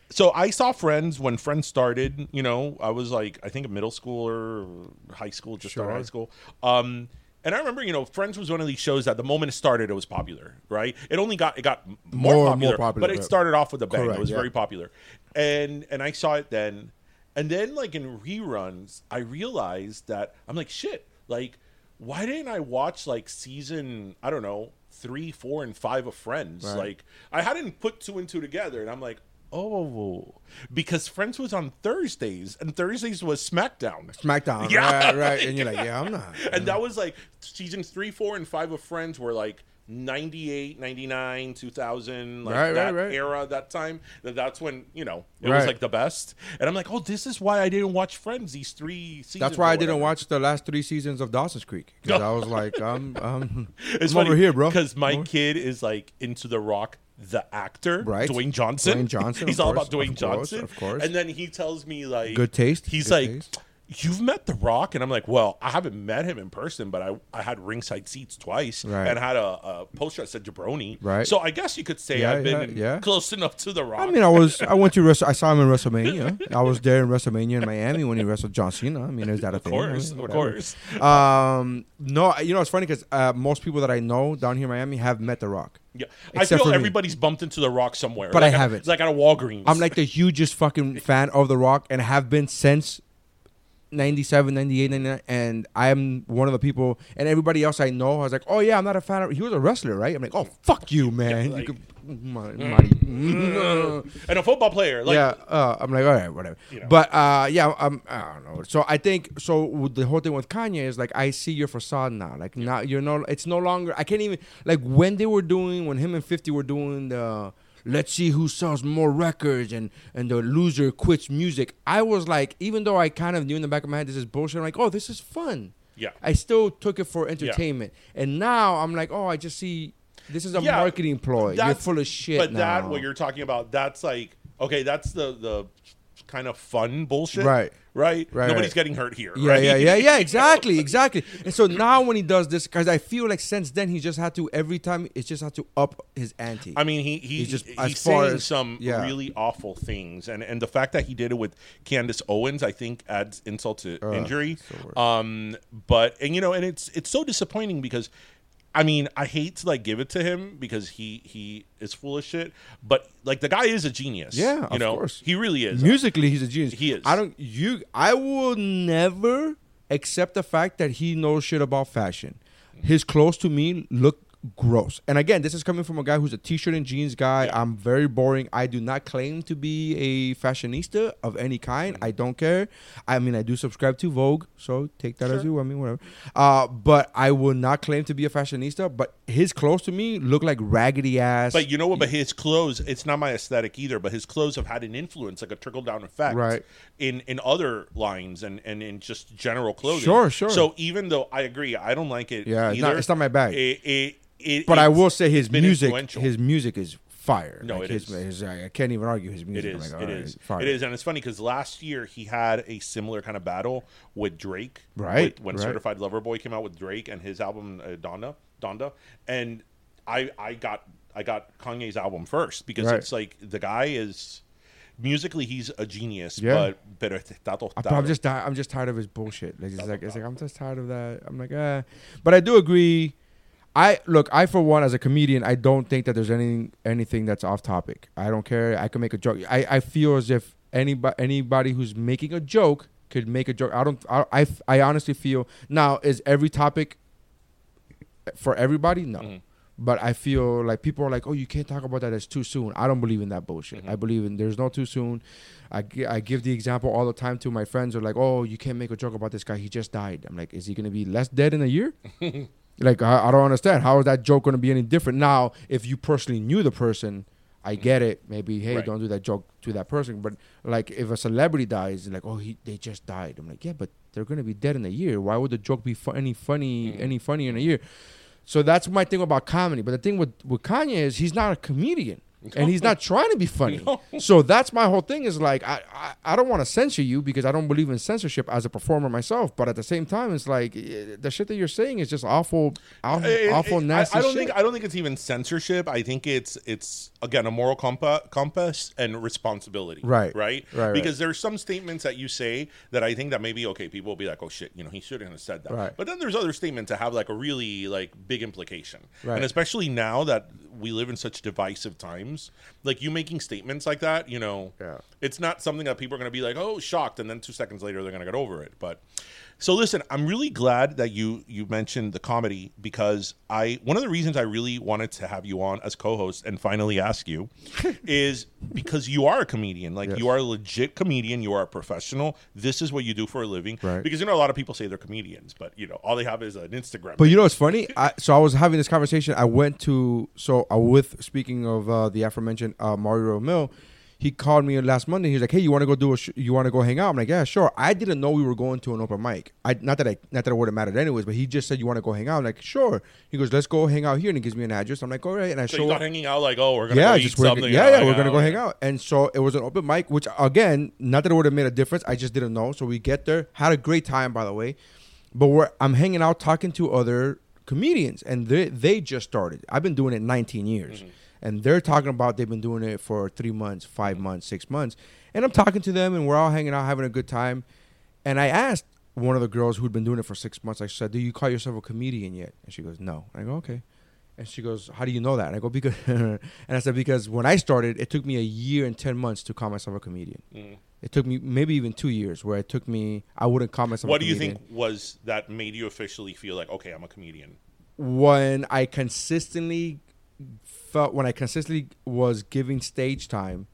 so I saw Friends when Friends started. You know, I was like I think a middle school or high school, just started Sure. high school. Um, and I remember, you know, Friends was one of these shows that the moment it started, it was popular, right? It only got it got more, More popular, more popular, but it started off with a bang. Correct, it was yeah. very popular, and and I saw it then, and then like in reruns, I realized that I'm like shit, like why didn't I watch like season I don't know three, four, and five of Friends? Right. Like I hadn't put two and two together, and I'm like. Oh, because Friends was on Thursdays, and Thursdays was SmackDown. SmackDown, Yeah. right, right. And you're like, yeah, I'm not. And that was like seasons three, four, and five of Friends were like 98, 99, 2000, like Right, right, that right. era, that time. That that's when, you know, it was like the best. And I'm like, oh, this is why I didn't watch Friends these three seasons. That's why I didn't watch the last three seasons of Dawson's Creek because I was like, I'm, I'm, It's I'm over here, bro. Because my Over- kid is like into The Rock the actor, Right. Dwayne Johnson. Dwayne Johnson, He's all course, about Dwayne of course, Johnson, of course. And then he tells me like, Good taste, He's good like. taste. You've met The Rock, and I'm like, well, I haven't met him in person, but I, I had ringside seats twice, Right. and had a, a poster that said Jabroni. Right. So I guess you could say Yeah, I've been yeah, yeah. close enough to The Rock. I mean, I was I went to Wrestle, I saw him in WrestleMania. I was there in WrestleMania in Miami when he wrestled John Cena. I mean, is that a thing? of thing? course, I mean, of whatever. course. Um, no, you know it's funny because uh, most people that I know down here in Miami have met The Rock. Yeah, I feel for me. everybody's bumped into The Rock somewhere, But like I haven't. Like at a Walgreens. I'm like the hugest fucking fan of The Rock and have been since 97, 98, 99. And I'm one of the people, and everybody else I know, I was like, oh yeah, I'm not a fan of He was a wrestler, right? I'm like, oh, fuck you, man. like- you could, my, my- and a football player. Like, yeah, uh, I'm like, all right, whatever. You know. But uh, yeah, um, I don't know. So I think so. The whole thing with Kanye is like, I see your facade now. Like now, you're no. It's no longer. I can't even like when they were doing when him and Fifty were doing the. Let's see who sells more records and and the loser quits music. I was like, even though I kind of knew in the back of my head this is bullshit. I'm like, oh, this is fun. Yeah. I still took it for entertainment, and now I'm like, oh, I just see. This is a Yeah, marketing ploy. You're full of shit But now. that what you're talking about, that's like okay, that's the the kind of fun bullshit, Right. Right. Right, Nobody's right. getting hurt here. Yeah, right? yeah, yeah, yeah. Exactly, exactly. And so now when he does this, because I feel like since then he just had to every time it's just had to up his ante. I mean, he, he He's just- he's as far saying as- some yeah. really awful things, and and the fact that he did it with Candace Owens, I think, adds insult to injury. Um, but and you know, and it's it's so disappointing because. I mean, I hate to like give it to him because he he is full of shit, but like the guy is a genius. Yeah, you of know, course. he really is. Musically, he's a genius. He is. I don't. You. I will never accept the fact that he knows shit about fashion. His clothes to me look gross. And again, this is coming from a guy who's a t-shirt and jeans guy. I'm very boring. I do not claim to be a fashionista of any kind. Mm-hmm. I don't care. I mean, I do subscribe to Vogue, so take that as you. I mean, whatever. Uh, but I will not claim to be a fashionista. But his clothes to me look like raggedy ass. But you know what? But his clothes, it's not my aesthetic either. But his clothes have had an influence, like a trickle down effect, Right. In in other lines and and in just general clothing. Sure, sure. So even though I agree, I don't like it. Yeah, it's not- it's not my bag. It, it, it, But I will say his music, his music is fire. No, like it his, is. his- I can't even argue his music. I'm is. like, it all right, is. fire. It is, and it's funny because last year he had a similar kind of battle with Drake. Right, with- when right. Certified Lover Boy came out with Drake and his album uh, Donda, Donda, and I I got I got Kanye's album first because Right. it's like the guy is musically he's a genius, Yeah. but pero I- but tostado. I'm just I'm just tired of his bullshit. Like, it's like it's like I'm just tired of that. I'm like, eh. But I do agree. I look. I for one, as a comedian, I don't think that there's any anything that's off topic. I don't care. I can make a joke. I, I feel as if anybody anybody who's making a joke could make a joke. I don't. I I, I honestly feel now is every topic for everybody. No. Mm-hmm. But I feel like people are like, oh, you can't talk about that. It's too soon. I don't believe in that bullshit. Mm-hmm. I believe in there's no too soon. I, I give the example all the time to my friends. Are like, oh, you can't make a joke about this guy. He just died. I'm like, is he gonna be less dead in a year? like, I, I don't understand. How is that joke gonna be any different now? If you personally knew the person, I get it. Maybe hey, Mm-hmm. Right. don't do that joke to that person. But like, if a celebrity dies, like, oh, he they just died. I'm like, yeah, but they're gonna be dead in a year. Why would the joke be fu- any funny Mm-hmm. any funny in a year? So that's my thing about comedy. But the thing with, with Kanye is he's not a comedian. And he's not trying to be funny. So that's my whole thing is like I, I, I don't want to censor you because I don't believe in censorship as a performer myself. But at the same time, it's like eh, the shit that you're saying is just awful, awful, It- it- awful I- nasty I, don't shit. think I don't think it's even censorship. I think it's it's again a moral compa- compass and responsibility. Right. Right. Right, right. Because there's some statements that you say that I think that maybe okay, people will be like, oh shit, you know, he shouldn't have said that. Right. But then there's other statements that have like a really like big implication. Right. And especially now that we live in such divisive times, like you making statements like that, you know, Yeah. it's not something that people are going to be like, oh, shocked, and then two seconds later they're going to get over it. But so listen, I'm really glad that you you mentioned the comedy because I one of the reasons I really wanted to have you on as co-host and finally ask you is because you are a comedian. Like Yes. you are a legit comedian. You are a professional. This is what you do for a living. Right. Because you know a lot of people say they're comedians, but you know all they have is an Instagram. But you know what's funny? I, so I was having this conversation. I went to so uh, with speaking of uh, the aforementioned uh, Mario Ramil. He called me last Monday. He's like, "Hey, you want to go do a? Sh- you want to go hang out?" I'm like, "Yeah, sure." I didn't know we were going to an open mic. I not that I not that it would have mattered anyways, but he just said, "You want to go hang out?" I'm like, "Sure." He goes, "Let's go hang out here," and he gives me an address. I'm like, "All right," and I So show up. hanging out like, oh, we're gonna Yeah, go just eat we're, something. yeah, yeah, we're gonna go hang out. And so it was an open mic, which again, not that it would have made a difference. I just didn't know. So we get there, had a great time, by the way. But we're, I'm hanging out talking to other comedians, and they they just started. I've been doing it 19 years, mm-hmm. And they're talking about they've been doing it for three months, 5 months, six months. And I'm talking to them, and we're all hanging out, having a good time. And I asked one of the girls who'd been doing it for six months. I said, "Do you call yourself a comedian yet?" And she goes, "No." I go, "Okay." And she goes, "How do you know that?" And I go, "Because," and I said, "Because when I started, it took me a year and ten months to call myself a comedian. Mm. It took me maybe even two years, where it took me. I wouldn't call myself. What do you think was that made you officially feel like, okay, I'm a comedian? When I consistently felt, when I consistently was giving stage time,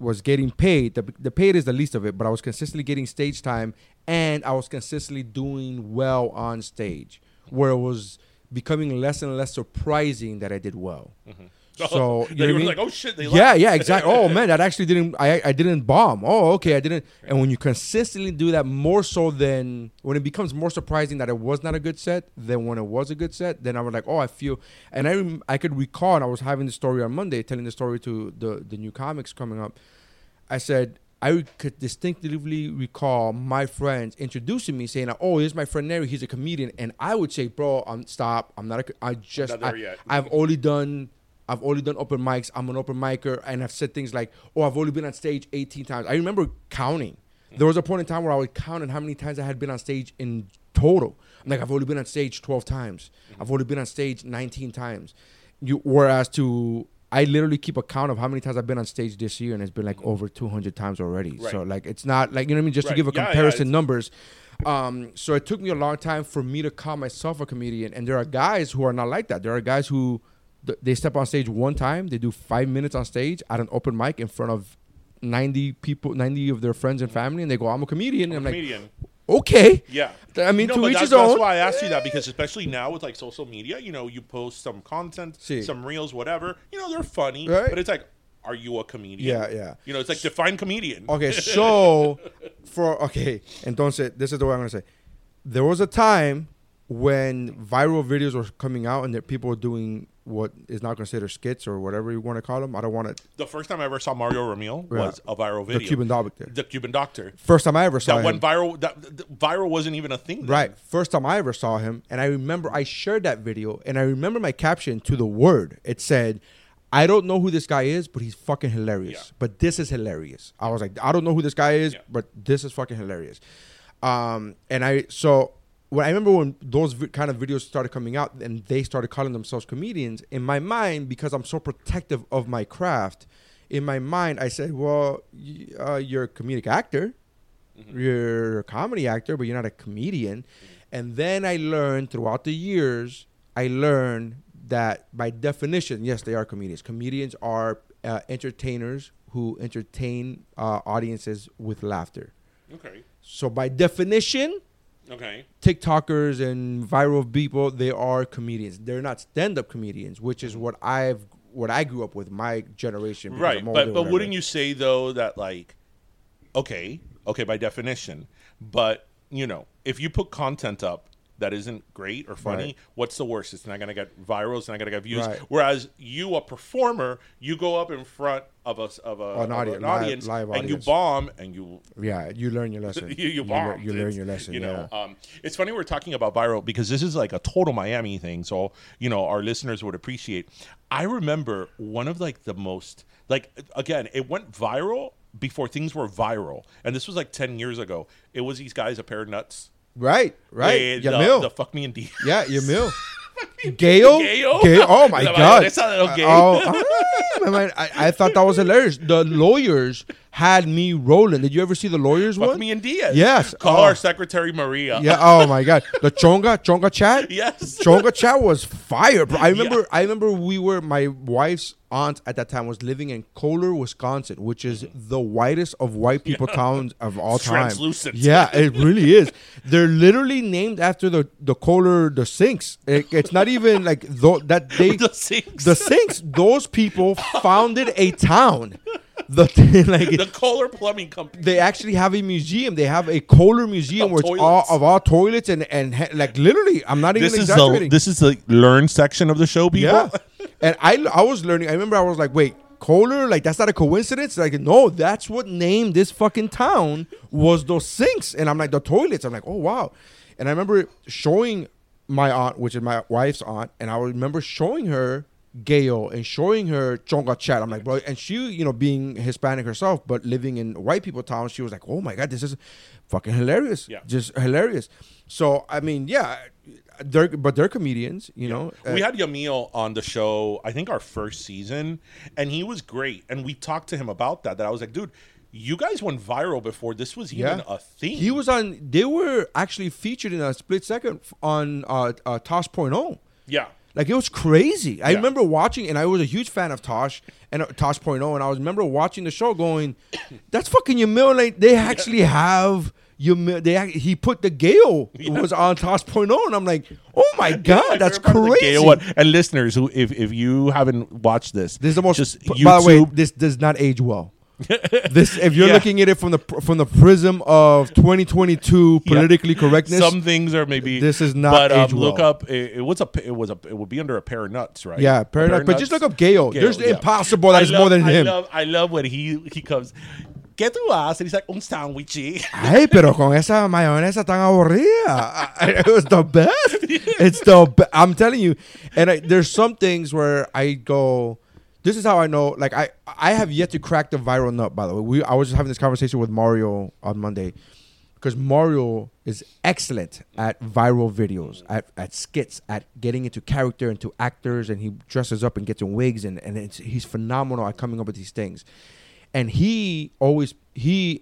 was getting paid. The the paid is the least of it, but I was consistently getting stage time, and I was consistently doing well on stage, where it was becoming less and less surprising that I did well. Mm-hmm. So you know what I were mean? like, oh shit, they yeah, yeah, exactly. Oh man, that actually didn't. I I didn't bomb. Oh, okay, I didn't. And when you consistently do that, more so than when it becomes more surprising that it was not a good set than when it was a good set, then I was like, oh, I feel. And I rem- I could recall, and I was having the story on Monday, telling the story to the the new comics coming up. I said. I could distinctively recall my friends introducing me, saying, "Oh, here's my friend Nery. He's a comedian." And I would say, "Bro, I'm stop. I'm not a. I just. Not I. I've only done I've only done open mics. I'm an open micer, and I've said things like, "Oh, I've only been on stage 18 times." I remember counting. There was a point in time where I would count on how many times I had been on stage in total. I'm like, I've only been on stage 12 times. I've only been on stage 19 times. You, whereas to I literally keep a count of how many times I've been on stage this year, and it's been like over 200 times already. So like, it's not like you know what I mean. Just Right. to give a Yeah, yeah, comparison it's- numbers. Um, so it took me a long time for me to call myself a comedian, and there are guys who are not like that. There are guys who they step on stage one time, they do five minutes on stage at an open mic in front of ninety people, ninety of their friends and family, and they go, "I'm a comedian." And I'm like, comedian. okay, Yeah. I mean, no, to each that's, his that's why I asked you that because especially now with like social media, you know, you post some content, some reels, whatever. You know, they're funny, Right. but it's like, are you a comedian? Yeah, yeah. You know, it's like define comedian. Okay, so for okay, entonces this is the way I'm gonna say. There was a time when viral videos were coming out and that people were doing what is now considered skits or whatever you want to call them. I don't want to. The first time I ever saw Mario Ramil Yeah. was a viral video. The. Cuban doctor. The Cuban doctor. First time I ever saw That him. went viral. That, that viral wasn't even a thing. then. Right. First time I ever saw him, and I remember I shared that video, and I remember my caption to the word. It said, "I don't know who this guy is, but he's fucking hilarious. Yeah. But this is hilarious." I was like, "I don't know who this guy is, Yeah. but this is fucking hilarious." Um, and I so when I remember when those kind of videos started coming out, and they started calling themselves comedians. In my mind, because I'm so protective of my craft, in my mind, I said, "Well, y- uh, you're a comedic actor." you're a comedy actor, but you're not a comedian. And then I learned throughout the years, I learned that by definition, yes, they are comedians. Comedians are uh, entertainers who entertain uh, audiences with laughter. Okay. So by definition, Okay. TikTokers and viral people, they are comedians. They're not stand-up comedians, which is what I've what I grew up with, my generation. Right. Older, But but whatever. wouldn't you say though that like, okay, okay, by definition, but you know, if you put content up that isn't great or funny, Right. what's the worst? It's not gonna get viral. It's not gonna get views. Right. Whereas you, a performer, you go up in front of a of a An of audi- an live- audience and you bomb and you Yeah, you learn your lesson. you, you, lear- bombed. You, learn your lesson. You know, yeah. um, it's funny we're talking about viral because this is like a total Miami thing. So you know, our listeners would appreciate. I remember one of like the most like again, it went viral before things were viral, and this was like ten years ago. It was these guys a pair of nuts. Right, right. They- the, Yamil. the fuck me and D. Yeah, Yamil. Gail? Gail? Gail? Oh my La god. mayonesa de los gays. Oh, ah, man, I, I thought that was hilarious. The lawyers had me rolling. Did you ever see the lawyers Fuck one? me and Diaz. Yes. Call Oh. our secretary Maria. Yeah. Oh my god. The chonga chonga chat. Yes. Chonga chat was fire. Bro. I remember. Yeah. I remember we were. My wife's aunt at that time was living in Kohler, Wisconsin, which is mm-hmm. the whitest of white people towns of all It's time. translucent. Yeah, it really is. They're literally named after the the Kohler the sinks. It- it's not even like that they The sinks. the sinks. Those people founded a town. The like the Kohler Plumbing Company. they actually have a museum. They have a Kohler museum Of where it's all of all toilets and and ha- like literally, I'm not even This is the exaggerating. this is the learn section of the show, people. yeah, and I I was learning. I remember I was like, wait, Kohler, like that's not a coincidence. Like no, that's what named this fucking town was those sinks, and I'm like the toilets. I'm like, oh wow, and I remember showing my aunt, which is my wife's aunt, and I remember showing her. Gail and showing her Chonga chat. I'm like, bro, and she, you know, being Hispanic herself, but living in white people town, she was like, oh my god, this is fucking hilarious. Yeah. just hilarious. So I mean, yeah, they're but they're comedians, you know. we Uh, had Yamil on the show, I think our first season, and he was great. And we talked to him about that. That I was like, dude, you guys went viral before this was even a thing. He was on. They were actually featured in a split second on uh, uh, Tosh.0. yeah. Like it was crazy. I Yeah. remember watching, and I was a huge fan of Tosh and uh, Tosh.0, and I was remember watching the show, going, "That's fucking Yamil." Like they actually have Yamil. They act- he put the Gale was on Tosh.0, and I'm like, "Oh my god, that's Remember the crazy." One? And listeners, who if, if you haven't watched this, This is the most. Just p- by the way, this does not age well. this, if you're Yeah. looking at it from the from the prism of 2022 Yeah. politically correctness, Some things are maybe This is not But um, look well. up. It, it was a. It was a. It would be under a pair of nuts, right? Yeah, A pair of nuts. But just look up Gale. There's impossible that I is more than I him. love. I love when he he comes. ¿Qué tú haces? And he's like un sandwich. Ay, pero con esa mayonesa tan aburrida. It was the best. It's the be- I'm telling you. And I, there's some things where I go, this is how I know. Like I, I have yet to crack the viral nut. By the way, we I was just having this conversation with Mario on Monday because Mario is excellent at viral videos, at, at skits, at getting into character, into actors, and he dresses up and gets in wigs, and and he's phenomenal at coming up with these things and he always he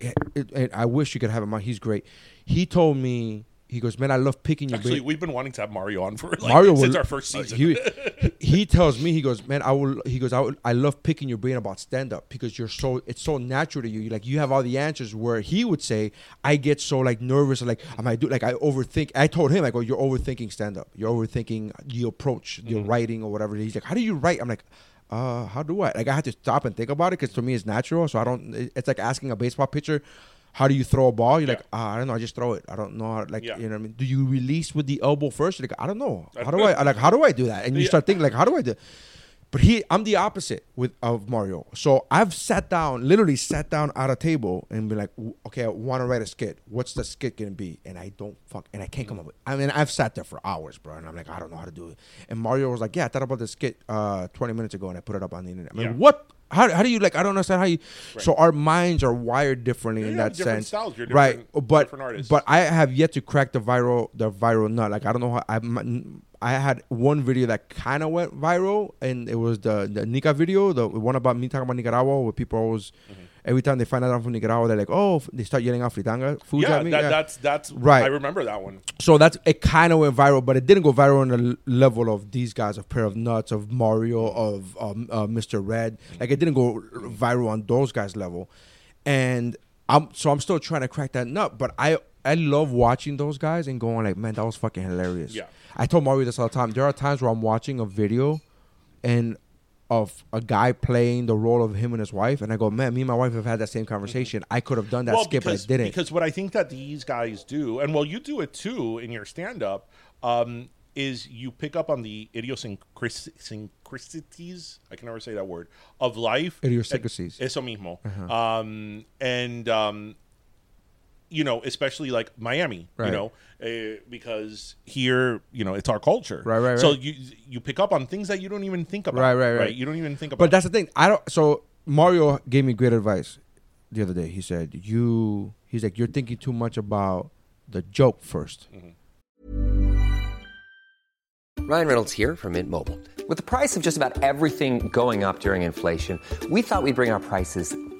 and I wish you could have him on. He's great. He told me he goes, man, I love picking your Actually, brain. we've been wanting to have Mario on for like Mario since will- our first season. he, he tells me he goes, man, I will. He goes, I, will, I love picking your brain about stand up because you're so it's so natural to you. Like you have all the answers. Where he would say, I get so like nervous, like I might do, like I overthink. I told him, I go, you're overthinking stand up. You're overthinking the approach, your Mm-hmm. writing or whatever. He's like, how do you write? I'm like. Uh, how do I like? I had to stop and think about it because to me it's natural. So I don't. It's like asking a baseball pitcher, "How do you throw a ball?" You're like, ah, I don't know. I just throw it. I don't know. How, like, Yeah. you know what I mean? Do you release with the elbow first? You're like, I don't know. How do I like? How do I do that? And you Yeah. start thinking like, how do I do? But he, I'm the opposite with of Mario. So I've sat down, literally sat down at a table and be like, okay, I want to write a skit. What's the skit gonna be? And I don't fuck, and I can't come up with. I mean, I've sat there for hours, bro, and I'm like, I don't know how to do it. And Mario was like, yeah, I thought about the skit uh, 20 minutes ago, and I put it up on the internet. I'm like, Yeah. what? How, how do you like? I don't understand how you. So our minds are wired differently in that sense, styles. Right? But different artists. but I have yet to crack the viral the viral nut. Like I don't know how I I had one video that kind of went viral, and it was the the Nica video, the one about me talking about Nicaragua, where people always Mm-hmm. Every time they find out I'm from Nicaragua, they're like, oh, they start yelling out fritanga foods yeah, at me. that, Yeah. that's that's Right. I remember that one. So that's it. Kind of went viral, but it didn't go viral on the level of these guys, of Pair of Nuts, of Mario, of um, uh, Mr. Red. Like it didn't go viral on those guys' level, and I'm so I'm still trying to crack that nut. But I I love watching those guys and going like, man, that was fucking hilarious. Yeah. I told Mario this all the time. There are times where I'm watching a video, and of a guy playing the role of him and his wife, and I go, man, me and my wife have had that same conversation. I could have done that skit, because, but I didn't. Because what I think that these guys do, and well, you do it too in your stand up, um, is you pick up on the idiosyncrasies, I can never say that word, of life. Idiosyncrasies. Eso mismo. Uh-huh. Um, and, um, you know, especially like Miami, Right. you know, uh, because here, you know, it's our culture. Right, right, right. So you you pick up on things that you don't even think about. Right, right, right. You don't even think about. But that's the thing. I don't. So Mario gave me great advice the other day. He said, "You." He's like, "You're thinking too much about the joke 1st Ryan Reynolds here from Mint Mobile. With the price of just about everything going up during inflation, we thought we'd bring our prices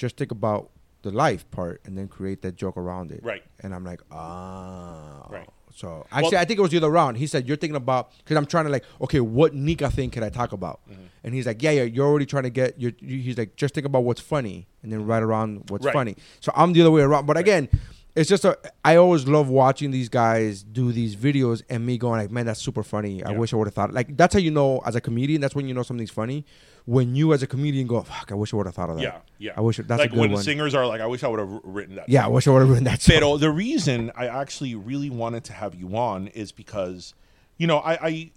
Just think about the life part and then create that joke around it. Right. And I'm like, ah. Right. So actually, I think it was the other round. He said, "You're thinking about because I'm trying to like, okay, what Nica thing can I talk about?" Mm-hmm. And he's like, "Yeah, yeah, you're already trying to get." You're, you, he's like, "Just think about what's funny, and then write around what's Right. funny." So I'm the other way around. But again, it's just a. I always love watching these guys do these videos and me going like, "Man, that's super funny. I wish I would have thought." Like that's how you know as a comedian. That's when you know something's funny. When you as a comedian go, "Fuck, I wish I would have thought of that." Yeah, yeah. I wish that's like a good when one. singers are like, I wish I would have written that. yeah, I wish I would have written that. Song. Pero the reason I actually really wanted to have you on is because, you know, I, I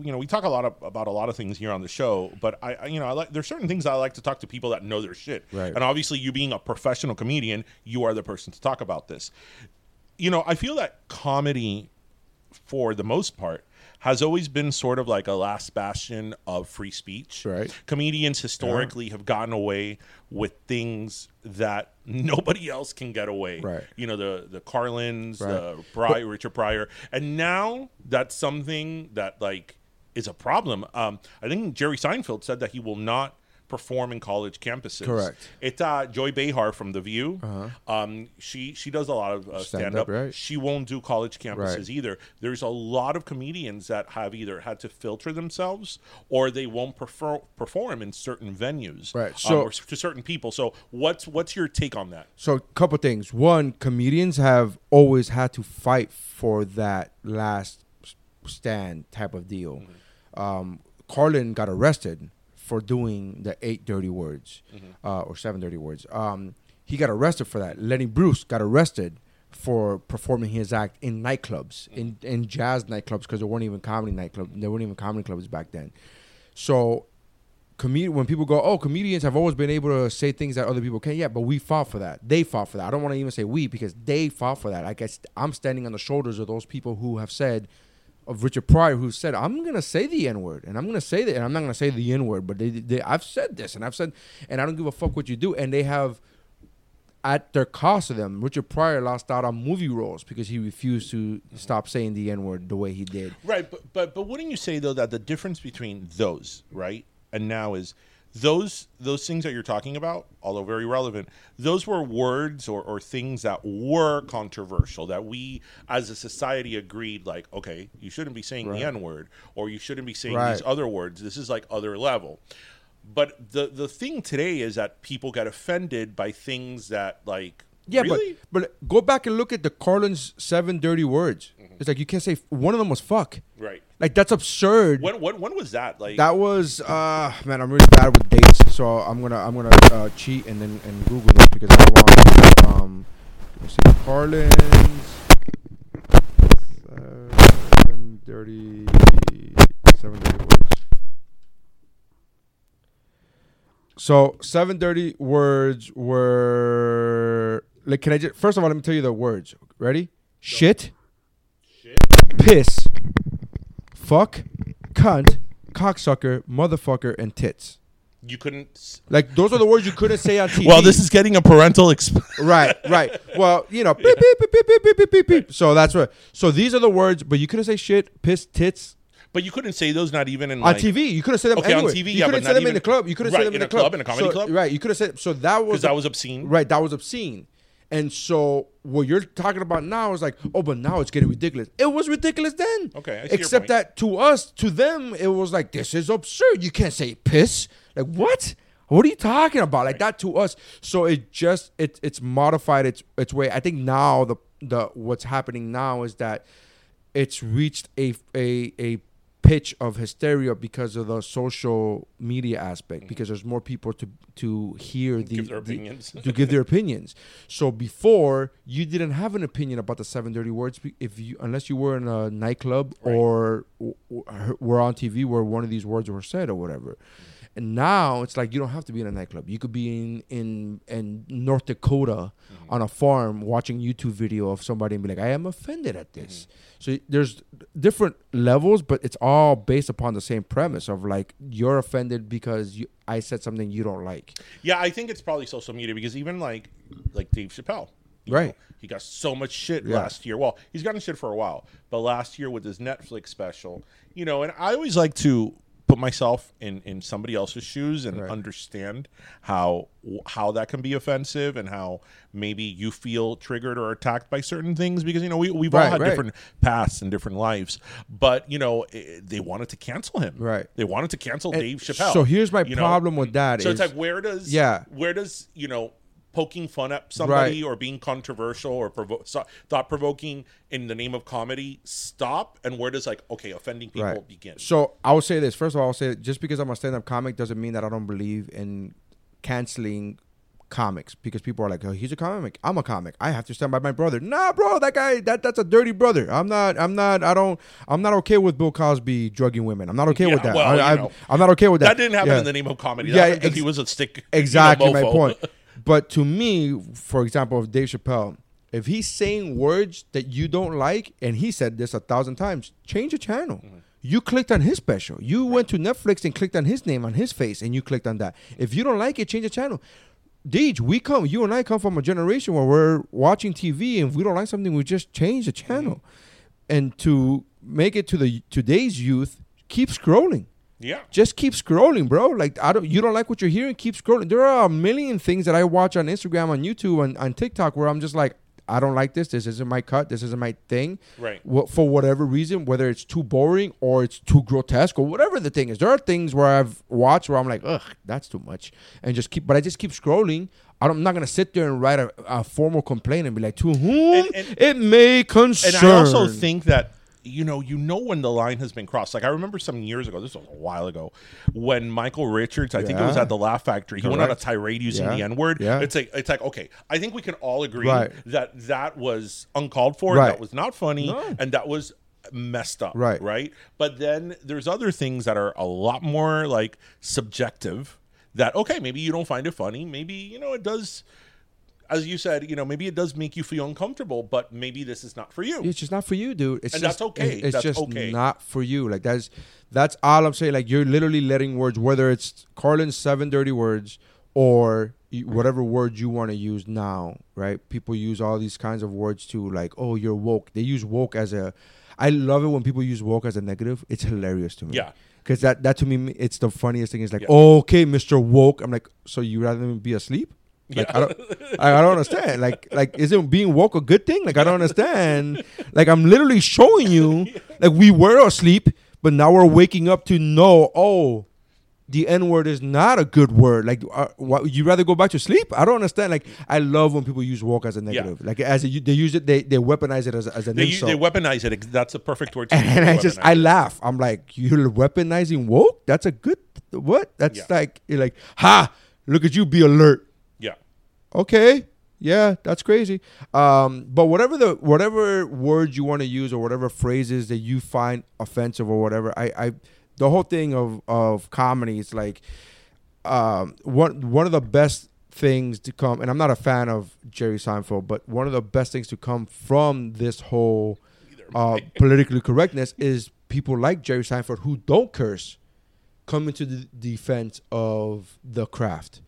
you know, we talk a lot of, about a lot of things here on the show, but I, I, you know, I like there's certain things I like to talk to people that know their shit. Right. And obviously, you being a professional comedian, you are the person to talk about this. You know, I feel that comedy, for the most part, has always been sort of like a last bastion of free speech. Right. Comedians historically have gotten away with things that nobody else can get away. Right. You know, the the Carlins, Right. the Pryor, Richard Pryor, and now that's something that like is a problem. Um, I think Jerry Seinfeld said that he will not perform in college campuses. Correct. It's uh, Joy Behar from The View. Um, she she does a lot of uh, Uh-huh. Stand stand up, right. She won't do college campuses Right. either. There's a lot of comedians that have either had to filter themselves or they won't prefer, perform in certain venues, Right, um, so- or to certain people. So what's what's your take on that? So, a couple things. One, comedians have always had to fight for that last stand type of deal. Um, Carlin got arrested for doing the eight dirty words uh, or seven dirty words. Um, he got arrested for that. Lenny Bruce got arrested for performing his act in nightclubs, in, in jazz nightclubs, because there weren't even comedy nightclubs. There weren't even comedy clubs back then. So comedi- when people go, oh, comedians have always been able to say things that other people can't. Yeah, but we fought for that. They fought for that. I don't want to even say we because they fought for that. I guess I'm standing on the shoulders of those people who have said, of Richard Pryor, who said, I'm gonna say the N word, and I'm gonna say that, and I'm not gonna say the N word, but they, they, I've said this, and I've said, and I don't give a fuck what you do, and they have. At their cost to them, Richard Pryor lost out on movie roles because he refused to stop saying the N word the way he did. Right, but but but wouldn't you say though that the difference between those right and now is those those things that you're talking about, although very relevant, those were words or, or things that were controversial that we as a society agreed like, okay, you shouldn't be saying the N word or you shouldn't be saying Right. these other words. This is like other level. But the the thing today is that people get offended by things that like Yeah, really? but but go back and look at the Carlin's seven dirty words. Mm-hmm. It's like you can't say one of them was fuck. right. Like that's absurd. When, when when was that? Like That was uh man, I'm really bad with dates, so I'm gonna I'm gonna uh, cheat and then and Google this because I want um let me see Carlin's seven dirty seven dirty words. So seven dirty words were like can I just first of all let me tell you the words. Ready? Shit. Shit. Piss. Fuck. Cunt. Cocksucker. Motherfucker and tits. you couldn't Like those are the words you couldn't say on TV. Well, this is getting a parental exp- right, right. Well, you know, beep, beep, beep, beep, beep, beep, beep, beep, beep. So that's what. So these are the words, but you couldn't say shit, piss, tits But you couldn't say those not even in on like, TV. You couldn't say them Okay, on. TV, You yeah, couldn't say them in the club. You couldn't say them in, in the a club, in a comedy So- club? Right. You could have said. So that was because that was obscene. Right, that was obscene. And so what you're talking about now is like, oh, but now it's getting ridiculous. It was ridiculous then. Okay, I see your Except that to us, to them, it was like, this is absurd. You can't say piss. Like what? What are you talking about? Like that to us. So it just it it's modified its its way. I think now the the what's happening now is that it's reached a a a pitch of hysteria because of the social media aspect because there's more people to to hear the, Mm-hmm. Give their the- to give their opinions. So before you didn't have an opinion about the seven dirty words if you unless you were in a nightclub or w- w- were on tv where one of these words were said or whatever And now it's like you don't have to be in a nightclub. You could be in in in North Dakota Mm-hmm. on a farm watching YouTube video of somebody and be like, I am offended at this. Mm-hmm. So there's different levels, but it's all based upon the same premise of like you're offended because you, I said something you don't like. Yeah, I think it's probably social media because even like like Dave Chappelle, you Right. know, he got so much shit Yeah. last year. Well, he's gotten shit for a while, but last year with his Netflix special, you know, and I always like to put myself in in somebody else's shoes and Right. understand how how that can be offensive and how maybe you feel triggered or attacked by certain things because you know we we've all had right. different paths and different lives but you know eh, they wanted to cancel him Right. they wanted to cancel And Dave Chappelle so here's my you know? problem with that so it's like where does Yeah. where does you know poking fun at somebody Right. or being controversial or provo- so, thought provoking in the name of comedy stop and where does like okay offending people begin So I will say this. First of all, I'll say just because I'm a stand-up comic doesn't mean that I don't believe in canceling comics because people are like, "Oh, he's a comic. I'm a comic. I have to stand by my brother." Nah, bro, that guy that that's a dirty brother. I'm not. I'm not. I don't. I'm not okay with Bill Cosby drugging women. I'm not okay Yeah, with that. well, I, you I'm, know. I'm not okay with that. that didn't happen Yeah. in the name of comedy that Yeah, ex- he was a stick Exactly my point. But to me, for example, of Dave Chappelle, if he's saying words that you don't like, and he said this a thousand times, change the channel. Mm-hmm. You clicked on his special. You went to Netflix and clicked on his name on his face, and you clicked on that. If you don't like it, change the channel. Deej, we come. You and I come from a generation where we're watching TV, and if we don't like something, we just change the channel. Mm-hmm. And to make it to the today's youth, keep scrolling yeah just keep scrolling, bro. Like I don't, you don't like what you're hearing, keep scrolling. There are a million things that I watch on Instagram, on YouTube, and on TikTok where I'm just like, I don't like this. This isn't my cut. This isn't my thing. Right. For whatever reason, whether it's too boring or it's too grotesque or whatever the thing is, there are things where I've watched where I'm like, ugh, that's too much, and just keep. But I just keep scrolling. I'm not gonna sit there and write a, a formal complaint and be like, to whom And- and- it may concern. And I also think that you know, you know when the line has been crossed. Like I remember some years ago, this was a while ago, when Michael Richards, I think it was at the Laugh Factory, he went on a tirade using Yeah. the N word. Yeah. It's like it's like okay, I think we can all agree Right. that that was uncalled for, Right. that was not funny, No. and that was messed up. Right. Right. But then there's other things that are a lot more like subjective. That okay, maybe you don't find it funny, maybe you know it does. As you said, you know, maybe it does make you feel uncomfortable, but maybe this is not for you. It's just not for you, dude. It's And just, that's okay. It's That's just okay. not for you. Like that's that's all I'm saying. Like you're literally letting words, whether it's Carlin's seven dirty words or whatever word you want to use now, right? People use all these kinds of words to like, oh, you're woke. They use woke as a. I love it when people use woke as a negative. It's hilarious to me. Yeah. Because that that to me it's the funniest thing. Is like, Yeah. Oh, okay, Mister Woke. I'm like, so you rather than be asleep? Like I don't, I, I don't understand. Like, like isn't being woke a good thing? Like I don't understand. Like I'm literally showing you, like we were asleep, but now we're waking up to know. Oh, the N word is not a good word. Like, uh, what, you rather go back to sleep? I don't understand. Like, I love when people use woke as a negative. Like, as a, they use it, they, they weaponize it as, as an They, insult. they weaponize it. That's a perfect word. And I just I laugh. I'm like, you're weaponizing woke. That's a good what? That's Yeah. like you're like, ha! Look at you, be alert. Okay, yeah, that's crazy. Um, but whatever the whatever words you want to use or whatever phrases that you find offensive or whatever, I, I the whole thing of of comedy is like um, one one of the best things to come, and I'm not a fan of Jerry Seinfeld, but one of the best things to come from this whole uh, politically correctness is people like Jerry Seinfeld who don't curse coming to the defense of the craft.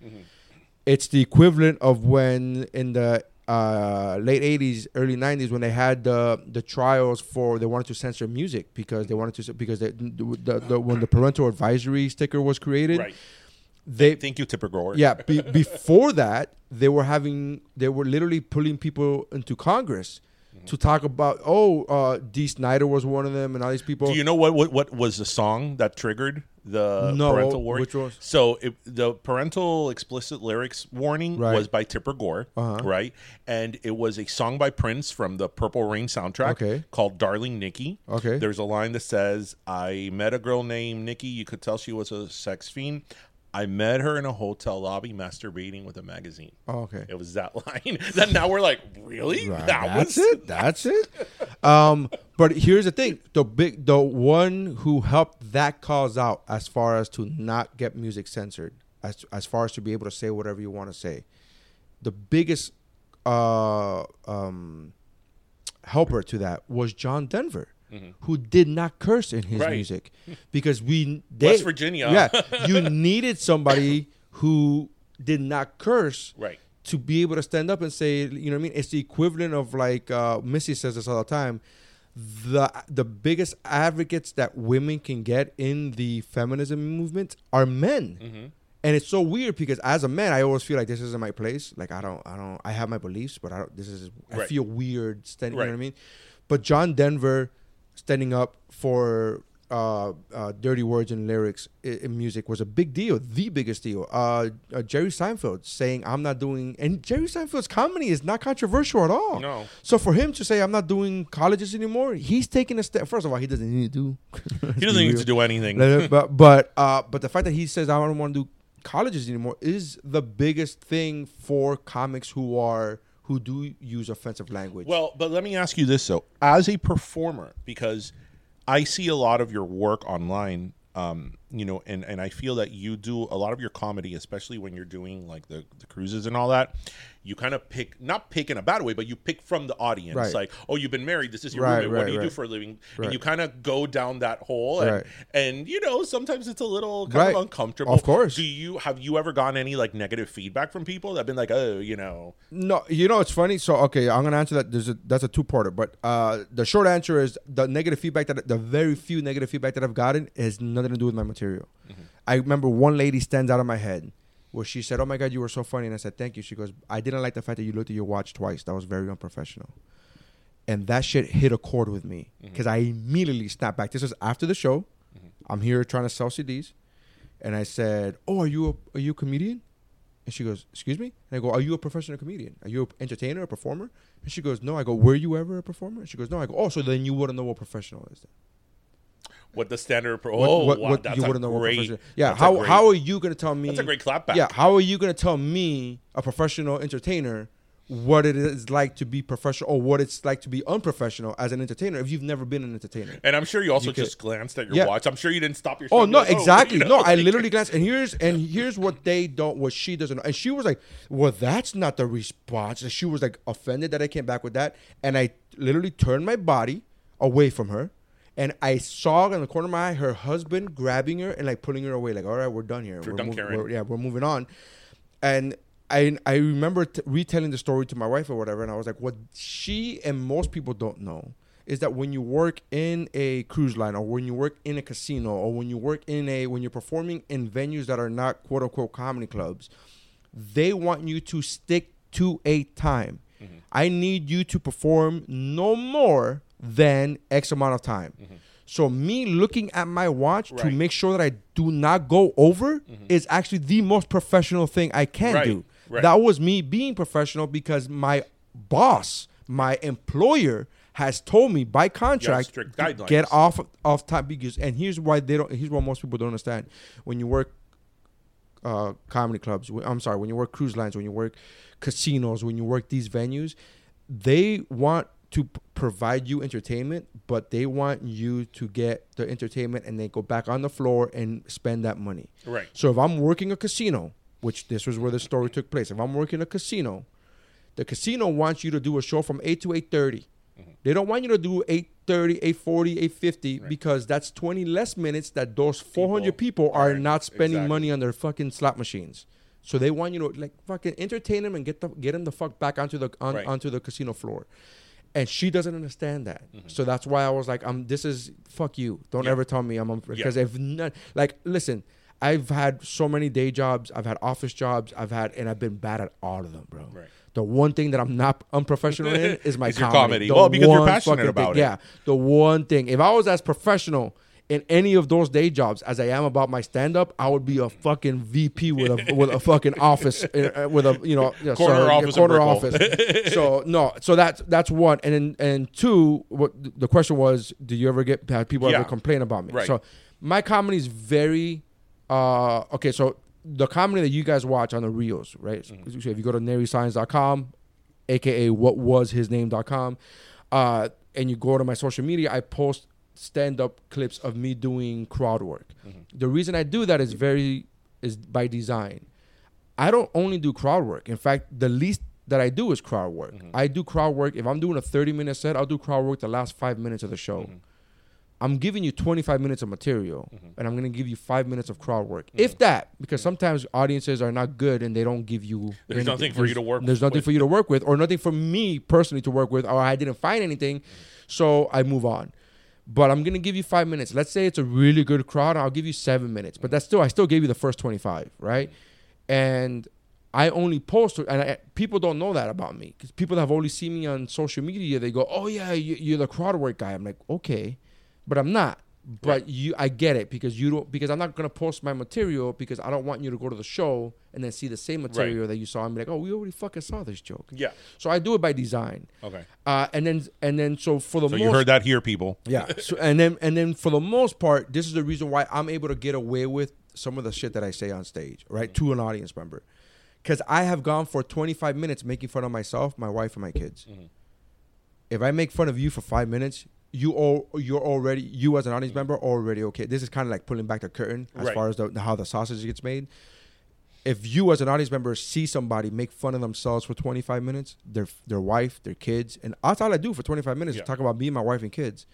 It's the equivalent of when in the uh, late '80s, early '90s, when they had the the trials for they wanted to censor music because they wanted to because they, the, the, when the parental advisory sticker was created, Right. they Thank you, Tipper gore yeah, be, before that, they were having they were literally pulling people into Congress to talk about. Oh, uh, Dee Snider was one of them, and all these people. Do you know what, what what was the song that triggered the No, parental warning? which was? So it, the parental explicit lyrics warning Right. was by Tipper Gore, Uh-huh. right? And it was a song by Prince from the Purple Rain soundtrack Okay. called "Darling Nikki." Okay. There's a line that says, "I met a girl named Nikki. You could tell she was a sex fiend." I met her in a hotel lobby masturbating with a magazine. Oh, okay. It was that line. that now we're like, really? Right, That that's was it. That's it. Um, but here's the thing: the big, the one who helped that cause out, as far as to not get music censored, as as far as to be able to say whatever you want to say, the biggest uh, um, helper to that was John Denver. Who did not curse in his Mm-hmm. Right. music because we they, West Virginia. yeah you needed somebody who did not curse Right. to be able to stand up and say, you know what I mean? It's the equivalent of like uh, Missy says this all the time. The the biggest advocates that women can get in the feminism movement are men. Mm-hmm. And it's so weird because as a man, I always feel like this isn't my place. Like I don't, I don't, I have my beliefs, but I don't. This is, I Right. feel weird standing. You know what I mean? But John Denver standing up for uh, uh, dirty words and lyrics in, in music was a big deal, the biggest deal. Uh, uh, Jerry Seinfeld saying, "I'm not doing," and Jerry Seinfeld's comedy is not controversial at all. No. So for him to say, "I'm not doing colleges anymore," he's taking a step. First of all, he doesn't need to do. He doesn't need to do anything. but but uh, but the fact that he says, "I don't want to do colleges anymore," is the biggest thing for comics who are who do use offensive language. Well, but let me ask you this though, as a performer, because I see a lot of your work online, um, you know, and and I feel that you do a lot of your comedy, especially when you're doing like the the cruises and all that. You kind of pick, not pick in a bad way, but you pick from the audience. Right. Like, oh, you've been married. This is your Right, roommate. what do you do for a living? Right. And you kind of go down that hole, and, Right. and you know, sometimes it's a little kind Right. of uncomfortable. Of course. Do you have you ever gotten any like negative feedback from people that've been like, oh, you know, No, you know it's funny. So okay, I'm gonna answer that. There's a that's a two parter, but uh, the short answer is the negative feedback that the very few negative feedback that I've gotten has nothing to do with my material. I remember one lady stands out of my head where she said, "Oh my god, you were so funny," and I said, "Thank you." She goes, "I didn't like the fact that you looked at your watch twice. That was very unprofessional." And that shit hit a chord with me mm-hmm. because I immediately snapped back. This was after the show. Mm-hmm. I'm here trying to sell CDs, and I said, "Oh, are you a, are you a comedian?" And she goes, "Excuse me?" And I go, "Are you a professional comedian? Are you an entertainer, a performer?" And she goes, "No." I go, "Were you ever a performer?" And she goes, "No." I go, "Oh, so then you wouldn't know what professional is." Then. What the standard? Pro- What- oh, what- wow, what you wouldn't know what great. professional. Yeah, how great- how are you gonna tell me? That's a great clapback. Yeah, how are you gonna tell me, a professional entertainer, what it is like to be professional or what it's like to be unprofessional as an entertainer if you've never been an entertainer? And I'm sure you also You could- just glanced at your Yeah. watch. I'm sure you didn't stop your. Oh no, like, oh, exactly. you know, No, I literally glanced, and here's and here's what they don't, what she doesn't know, and she was like, "Well, that's not the response." And she was like offended that I came back with that, and I literally turned my body away from her, and I saw in the corner of my eye her husband grabbing her and like pulling her away, like, "All right, we're done here. We're done, mov- we're- yeah, we're moving on." And I I remember t- retelling the story to my wife or whatever, and I was like, "What she and most people don't know." Is that when you work in a cruise line or when you work in a casino or when you work in a when you're performing in venues that are not quote unquote comedy clubs, they want you to stick to a time. Mm-hmm. I need you to perform no more than X amount of time. So me looking at my watch to Mm-hmm. Right. Mm-hmm. make sure that I do not go over is actually the most professional thing I can Right, do. right. That was me being professional because my boss, my employer has told me by contract to get off off time because and here's why they don't here's what most people don't understand. When you work uh, comedy clubs. I'm sorry, when you work cruise lines, when you work casinos, when you work these venues, they want to p- provide you entertainment, but they want you to get the entertainment and then go back on the floor and spend that money. Right. So if I'm working a casino, which this was where the story took place, if I'm working a casino, the casino wants you to do a show from 8 to 8.30 mm-hmm. they don't want you to do 8.30 8.40 8.50 because that's 20 less minutes that those 400 people, are are- not spending exactly. money on their fucking slot machines so they want you to like fucking entertain them and get the get them the fuck back onto the on, Right. onto the casino floor and she doesn't understand that Mm-hmm. so that's why i was like i'm this is fuck you don't Yeah. ever tell me i'm because Yeah. if not like listen I've had so many day jobs. I've had office jobs. I've had, and I've been bad at all of them, bro. Right. The one thing that I'm not unprofessional in is my Is comedy. comedy. Well, because you're passionate about thing. it. Yeah, the one thing. If I was as professional in any of those day jobs as I am about my stand up, I would be a fucking VP with a with a fucking office uh, with a you know Corner so, yeah, office corner office. so no, so that's that's one. And then and two, what the question was, do you ever get have people Yeah. ever complain about me? Right. So my comedy is very uh okay. So the comedy that you guys watch on the reels, right? So if you go to nerysaenz.com, aka what was his name.com, uh, and you go to my social media, I post stand up clips of me doing crowd work. Mm-hmm. The reason I do that is very is by design. I don't only do crowd work. In fact, the least that I do is crowd work. Mm-hmm. I do crowd work. If I'm doing a 30 minute set, I'll do crowd work the last five minutes of the show. Mm-hmm. I'm giving you 25 minutes of material and I'm going to give you five minutes of crowd work. If that, because sometimes audiences are not good and they don't give you. There's anything. nothing for you to work There's nothing with. for you to work with or nothing for me personally to work with or I didn't find anything. So I move on. But I'm gonna give you five minutes. Let's say it's a really good crowd. I'll give you seven minutes. But that's still I still gave you the first 25, right? And I only post, and I, people don't know that about me because people that have only seen me on social media, they go, "Oh yeah, you, you're the crowd work guy." I'm like, okay, but I'm not. But you, I get it because you don't because I'm not gonna post my material because I don't want you to go to the show and then see the same material that you saw and be like, "Oh, we already fucking saw this joke." Yeah. So I do it by design. Okay. Uh, and then and then so for the So most you heard that here, people. yeah. So and then and then for the most part, this is the reason why I'm able to get away with some of the shit that I say on stage, right? Mm. To an audience member. Cause I have gone for 25 minutes making fun of myself, my wife, and my kids. Mm-hmm. If I make fun of you for five minutes, you all you're already you as an audience mm-hmm. member already okay. This is kind of like pulling back the curtain as Right. far as the, how the sausage gets made. If you as an audience member see somebody make fun of themselves for 25 minutes, their their wife, their kids, and that's all I do for 25 minutes. Yeah. Talk about me, my wife, and kids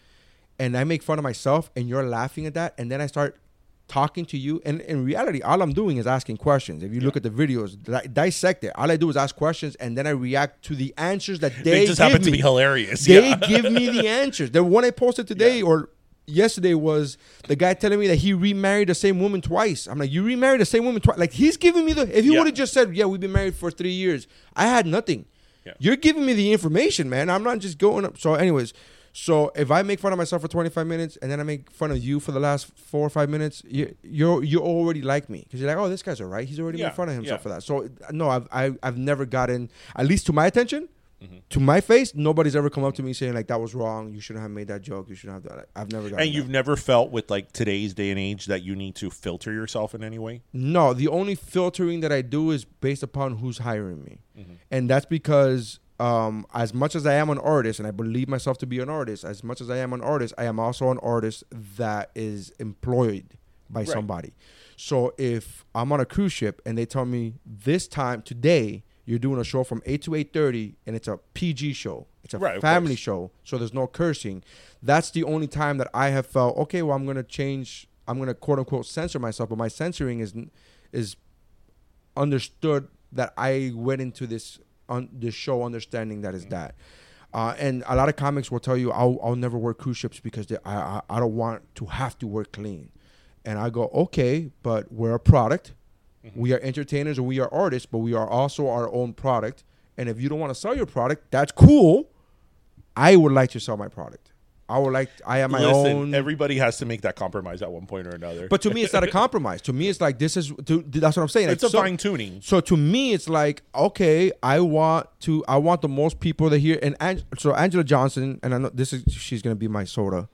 and I make fun of myself and you're laughing at that and then I start talking to you and in reality all I'm doing is asking questions if you look at the videos di- dissect it all I do is ask questions and then I react to the answers that they, They just happen to be hilarious. they Yeah. give me the answers the one I posted today or yesterday was the guy telling me that he remarried the same woman twice I'm like you remarried the same woman twice like he's giving me the if he Yeah. would have just said yeah we've been married for three years I had nothing Yeah. you're giving me the information, man. I'm not just going up. So, anyways, so if I make fun of myself for 25 minutes and then I make fun of you for the last four or five minutes, you you you already like me because you're like, oh, this guy's alright. He's already Yeah, made fun of himself yeah. for that. So no, I've I, I've never gotten at least to my attention. Mm-hmm. To my face, nobody's ever come up to me saying like that was wrong. You shouldn't have made that joke. You shouldn't have that. I've never gotten. And you've that. never felt with like today's day and age that you need to filter yourself in any way? No, the only filtering that I do is based upon who's hiring me, Mm-hmm. and that's because um, as much as I am an artist, and I believe myself to be an artist, as much as I am an artist, I am also an artist that is employed by somebody. So if I'm on a cruise ship and they tell me this time today you're doing a show from eight to eight thirty, and it's a PG show, it's a Right, family show, so there's no cursing. That's the only time that I have felt okay. Well, I'm gonna change. I'm gonna quote unquote censor myself, but my censoring is is understood that I went into this on this show understanding that is that. Uh, and a lot of comics will tell you I'll, I'll never work cruise ships because they, I, I I don't want to have to work clean, and I go okay, but we're a product, we are entertainers and we are artists, but we are also our own product. And if you don't want to sell your product, that's cool. I would like to sell my product. I would like I have my Listen, own. everybody has to make that compromise at one point or another. But to me, it's not a compromise. To me, it's like this is. To, that's what I'm saying. it's Like, a so- fine tuning. So to me, it's like okay, I want to. I want the most people to hear. And Ang- so Anjelah Johnson, and I know this is she's gonna be my soda,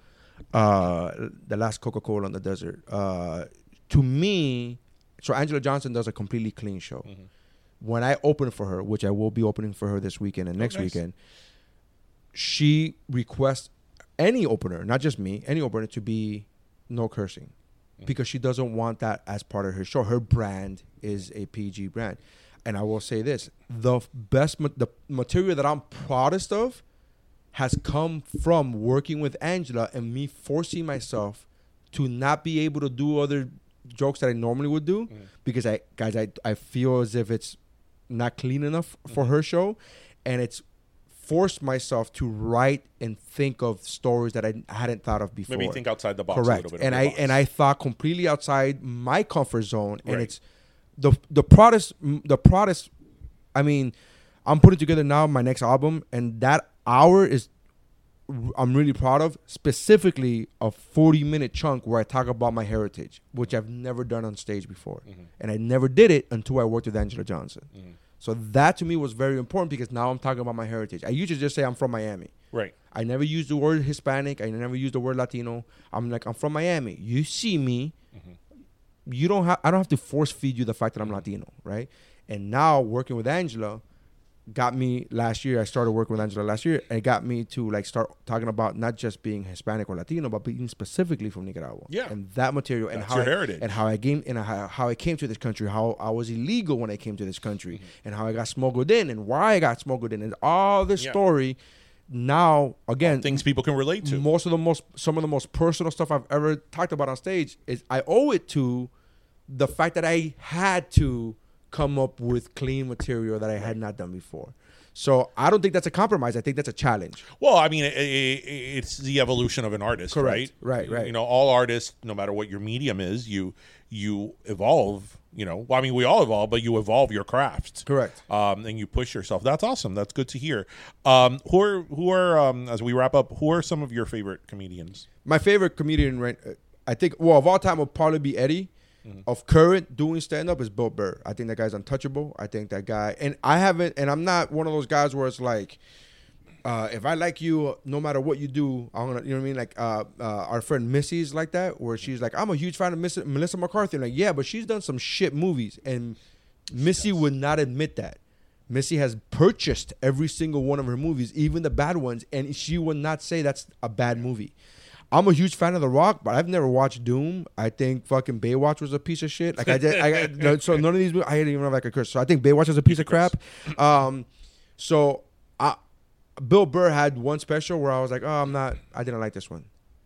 uh, the last Coca Cola in the desert. Uh, to me, so Anjelah Johnson does a completely clean show. Mm-hmm. When I open for her, which I will be opening for her this weekend and next nice. weekend, she requests any opener, not just me, any opener to be no cursing because she doesn't want that as part of her show. Her brand is a PG brand. And I will say this the best, ma- the material that I'm proudest of has come from working with Anjelah and me forcing myself to not be able to do other jokes that I normally would do mm-hmm. because I, guys, I, I feel as if it's not clean enough for mm-hmm. her show. And it's forced myself to write and think of stories that I hadn't thought of before. Maybe think outside the box a Correct. little bit. and I and I thought completely outside my comfort zone, and Right. it's the the proudest the proudest. I mean, I'm putting together now my next album, and that hour is I'm really proud of. Specifically, a 40 minute chunk where I talk about my heritage, which I've never done on stage before, Mm-hmm. and I never did it until I worked with Anjelah Johnson. So that to me was very important because now I'm talking about my heritage. I usually just say I'm from Miami. right. I never use the word Hispanic. I never use the word Latino. I'm like, I'm from Miami. You see me. you don't have I don't have to force feed you the fact that I'm Latino, right? And now working with Anjelah got me last year. I started working with Anjelah last year, and it got me to like start talking about not just being Hispanic or Latino, but being specifically from Nicaragua. Yeah. and that material and That's how I, heritage. and how I came and how, how I came to this country, how I was illegal when I came to this country, mm-hmm. and how I got smuggled in, and why I got smuggled in, and all this Yeah. story. Now again, Things people can relate to. most of the most some of the most personal stuff I've ever talked about on stage is I owe it to the fact that I had to come up with clean material that I had not done before. So I don't think that's a compromise. I think that's a challenge. Well, I mean, it, it, it's the evolution of an artist, Correct. right? Right, right. You know, all artists, no matter what your medium is, you you evolve. You know, well, I mean, we all evolve, but you evolve your craft. Correct. Um, and you push yourself. That's awesome. That's good to hear. Um, who are who are um, as we wrap up? Who are some of your favorite comedians? My favorite comedian, right? I think, well, of all time, would probably be Eddie. Of current doing stand up is Bill Burr. I think that guy's untouchable. I think that guy, and I haven't, and I'm not one of those guys where it's like, uh, if I like you, no matter what you do, I'm gonna, you know what I mean? Like uh, uh, our friend Missy's like that, where she's like, I'm a huge fan of Miss, Melissa McCarthy. I'm like, yeah, but she's done some shit movies, and Missy would not admit that. Missy has purchased every single one of her movies, even the bad ones, and she would not say that's a bad movie. I'm a huge fan of The Rock, but I've never watched Doom. I think fucking Baywatch was a piece of shit. Like I did, I, no, so none of these. movies- I didn't even know if I could curse. So I think Baywatch is a piece of crap. Um, so I, Bill Burr had one special where I was like, oh, I'm not. I didn't like this one,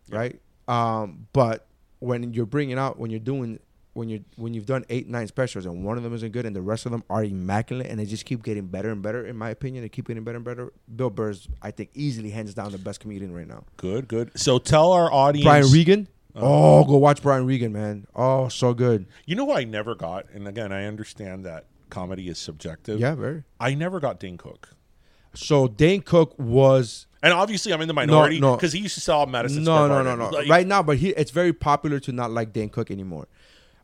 right? Um, but when you're bringing out, when you're doing, when you when you've done eight, nine specials, and one of them isn't good, and the rest of them are immaculate, and they just keep getting better and better, in my opinion, they keep getting better and better. Bill Burr's, I think, easily hands down the best comedian right now. Good, good. So tell our audience. Brian Regan. Uh-huh. Oh, go watch Brian Regan, man. Oh, so good. You know who I never got, and again, I understand that comedy is subjective. Yeah, very. I never got Dane Cook. So Dane Cook was And obviously, I'm in the minority no. because he used to sell Madison no, Square no, no, Garden. no. Like, right now, but he it's very popular to not like Dane Cook anymore.